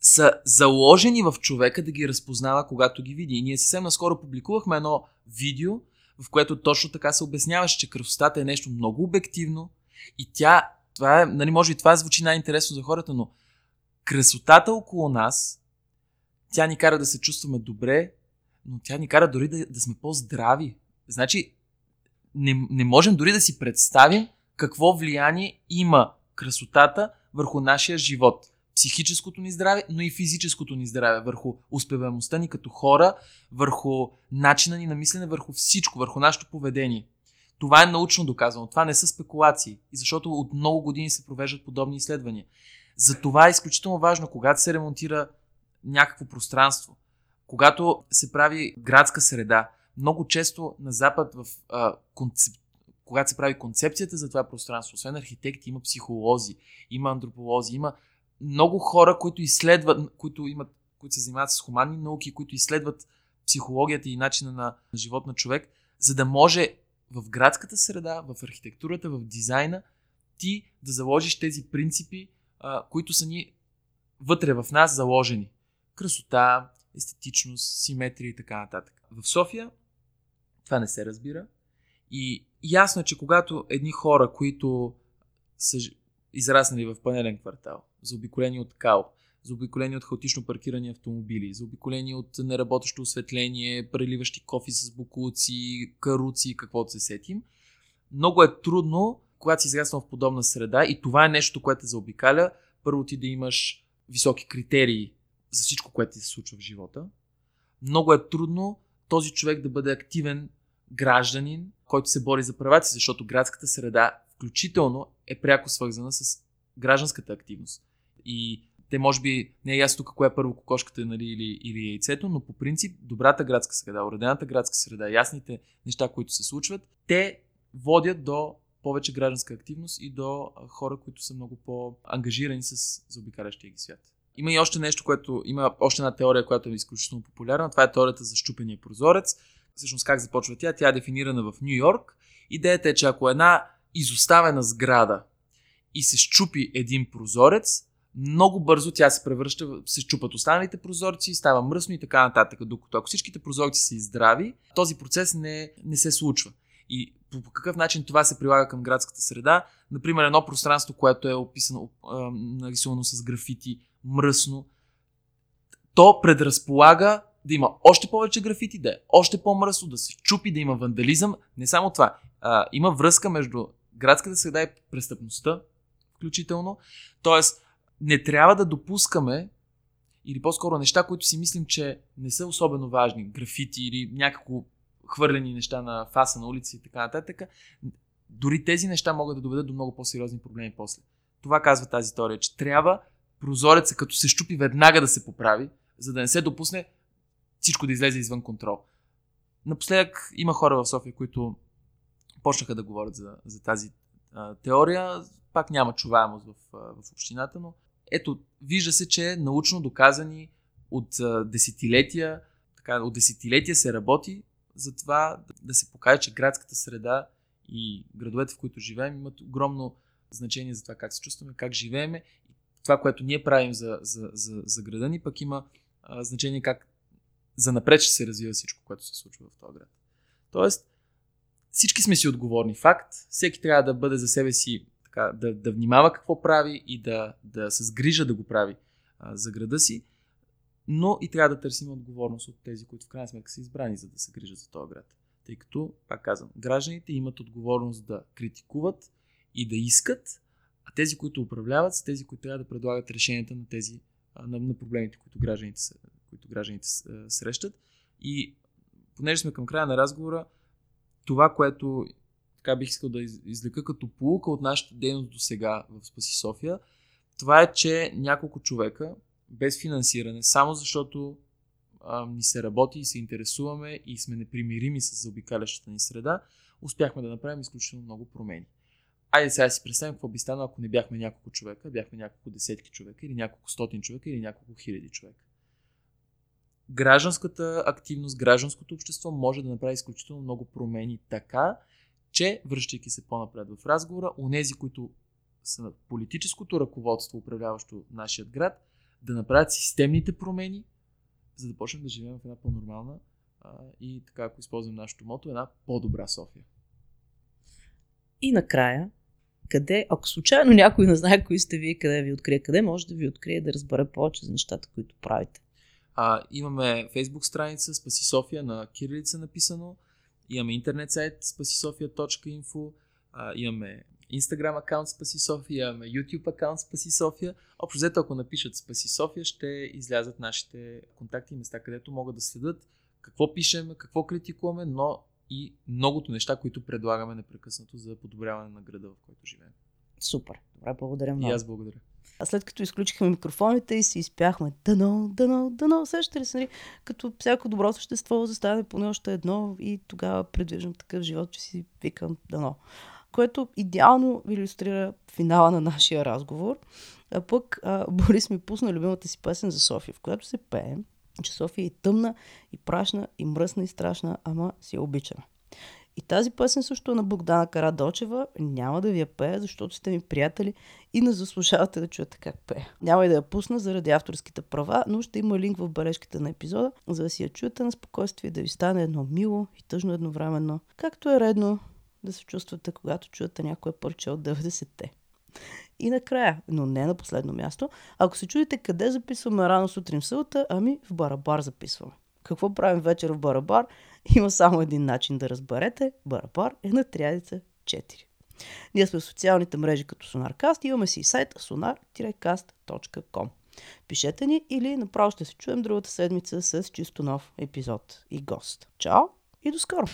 са заложени в човека да ги разпознава, когато ги види. И ние съвсем наскоро публикувахме едно видео, в което точно така се обясняваше, че красотата е нещо много обективно и тя, това е, нали, може и това звучи най-интересно за хората, но красотата около нас, тя ни кара да се чувстваме добре, но тя ни кара дори да, да сме по-здрави. Значи, не, не можем дори да си представим какво влияние има красотата върху нашия живот психическото ни здраве, но и физическото ни здраве, върху успеваемостта ни като хора, върху начина ни на мислене, върху всичко, върху нашето поведение. Това е научно доказано. Това не са спекулации. Защото от много години се провеждат подобни изследвания. За това е изключително важно, когато се ремонтира някакво пространство, когато се прави градска среда, много често на Запад, в, а, концеп... когато се прави концепцията за това пространство, освен архитекти, има психолози, има антрополози, има много хора, които изследват, които, имат, които се занимават с хуманни науки, които изследват психологията и начина на живот на човек, за да може в градската среда, в архитектурата, в дизайна, ти да заложиш тези принципи, а, които са ни вътре в нас заложени. Красота, естетичност, симетрия и така нататък. В София това не се разбира. И ясно е, че когато едни хора, които са израснали в панелен квартал, заобиколени от кал, заобиколени от хаотично паркирани автомобили, заобиколени от неработещо осветление, преливащи кофи с букуци, каруци, каквото се сетим, много е трудно, когато си израснал в подобна среда и това е нещо, което заобикаля, първо ти да имаш високи критерии за всичко, което ти се случва в живота. Много е трудно този човек да бъде активен гражданин, който се бори за правата си, защото градската среда включително е пряко свързана с гражданската активност. И те може би не е ясно тук кое е първо кокошката нали, или, или яйцето, но по принцип добрата градска среда, уредената градска среда, ясните неща, които се случват, те водят до повече гражданска активност и до хора, които са много по-ангажирани с заобикалящия ги свят. Има и още нещо, което има още една теория, която е изключително популярна. Това е теорията за щупения прозорец. Всъщност как започва тя? Тя е дефинирана в Нью Йорк. Идеята е, че ако една изоставена сграда и се щупи един прозорец, много бързо тя се превръща, се щупат останалите прозорци, става мръсно и така нататък. Докато ако всичките прозорци са здрави, този процес не, не се случва. И по какъв начин това се прилага към градската среда? Например, едно пространство, което е описано, нарисувано с графити, мръсно, то предразполага да има още повече графити, да е още по-мръсно, да се чупи, да има вандализъм. Не само това. А, има връзка между градската среда и престъпността, включително. Тоест, не трябва да допускаме или по-скоро неща, които си мислим, че не са особено важни, графити или някакво хвърлени неща на фаса на улица и така нататък, дори тези неща могат да доведат до много по-сериозни проблеми после. Това казва тази теория, че трябва прозореца, като се щупи, веднага да се поправи, за да не се допусне всичко да излезе извън контрол. Напоследък има хора в София, които почнаха да говорят за, за тази а, теория. Пак няма чуваемост в, в общината, но ето, вижда се, че научно доказани от десетилетия, така, от десетилетия се работи за това да, се покаже, че градската среда и градовете, в които живеем, имат огромно значение за това как се чувстваме, как живееме. Това, което ние правим за, за, за, за града ни, пък има а, значение как за напред ще се развива всичко, което се случва в този град. Тоест, всички сме си отговорни. Факт. Всеки трябва да бъде за себе си, така, да, да внимава какво прави и да, да се сгрижа да го прави а, за града си, но и трябва да търсим отговорност от тези, които в крайна сметка са избрани, за да се грижат за този град. Тъй като, пак казвам, гражданите имат отговорност да критикуват и да искат, а тези, които управляват, са тези, които трябва да предлагат решенията на тези на, на проблемите, които гражданите, които гражданите срещат. И понеже сме към края на разговора, това, което така бих искал да извлека като полука от нашата дейност до сега в Спаси София, това е, че няколко човека, без финансиране, само защото а, ни се работи и се интересуваме и сме непримирими с заобикалящата ни среда, успяхме да направим изключително много промени. Айде сега си представим какво би станало, ако не бяхме няколко човека, бяхме няколко десетки човека или няколко стотин човека или няколко хиляди човека. Гражданската активност, гражданското общество може да направи изключително много промени така, че, връщайки се по-напред в разговора, нези, които са на политическото ръководство, управляващо нашия град, да направят системните промени, за да почнем да живеем в една по-нормална а, и така, ако използвам нашото мото, една по-добра София. И накрая, къде, ако случайно някой не знае кои сте вие, къде ви открие, къде може да ви открие да разбере повече за нещата, които правите? А, имаме фейсбук страница Спаси София на кирилица написано, имаме интернет сайт spasisofia.info, а, имаме Instagram аккаунт Спаси София, имаме YouTube аккаунт Спаси София. Общо взето, ако напишат Спаси София, ще излязат нашите контакти и места, където могат да следят какво пишем, какво критикуваме, но и многото неща, които предлагаме непрекъснато за подобряване на града, в който живеем. Супер. Добре, благодаря много. И аз благодаря. А след като изключихме микрофоните и си изпяхме дано, дано, дано, сещате ли се, нали? като всяко добро същество застане поне още едно и тогава предвиждам такъв живот, че си викам дано. Което идеално иллюстрира финала на нашия разговор. А пък а, Борис ми пусна любимата си песен за София, в която се пее, че София е тъмна, и прашна, и мръсна, и страшна, ама си е обичана. И тази песен също е на Богдана Карадочева. Няма да ви я пея, защото сте ми приятели и не заслужавате да чуете как пея. Няма и да я пусна заради авторските права, но ще има линк в бележките на епизода, за да си я чуете на спокойствие, да ви стане едно мило и тъжно едновременно, както е редно да се чувствате, когато чуете някое парче от 90-те. И накрая, но не на последно място, ако се чудите къде записваме рано сутрин в сълта, ами в Барабар записваме. Какво правим вечер в Барабар? Има само един начин да разберете. Барабар е на трядица 4. Ние сме в социалните мрежи като SonarCast и имаме си сайт sonar-cast.com. Пишете ни или направо ще се чуем другата седмица с чисто нов епизод и гост. Чао и до скоро!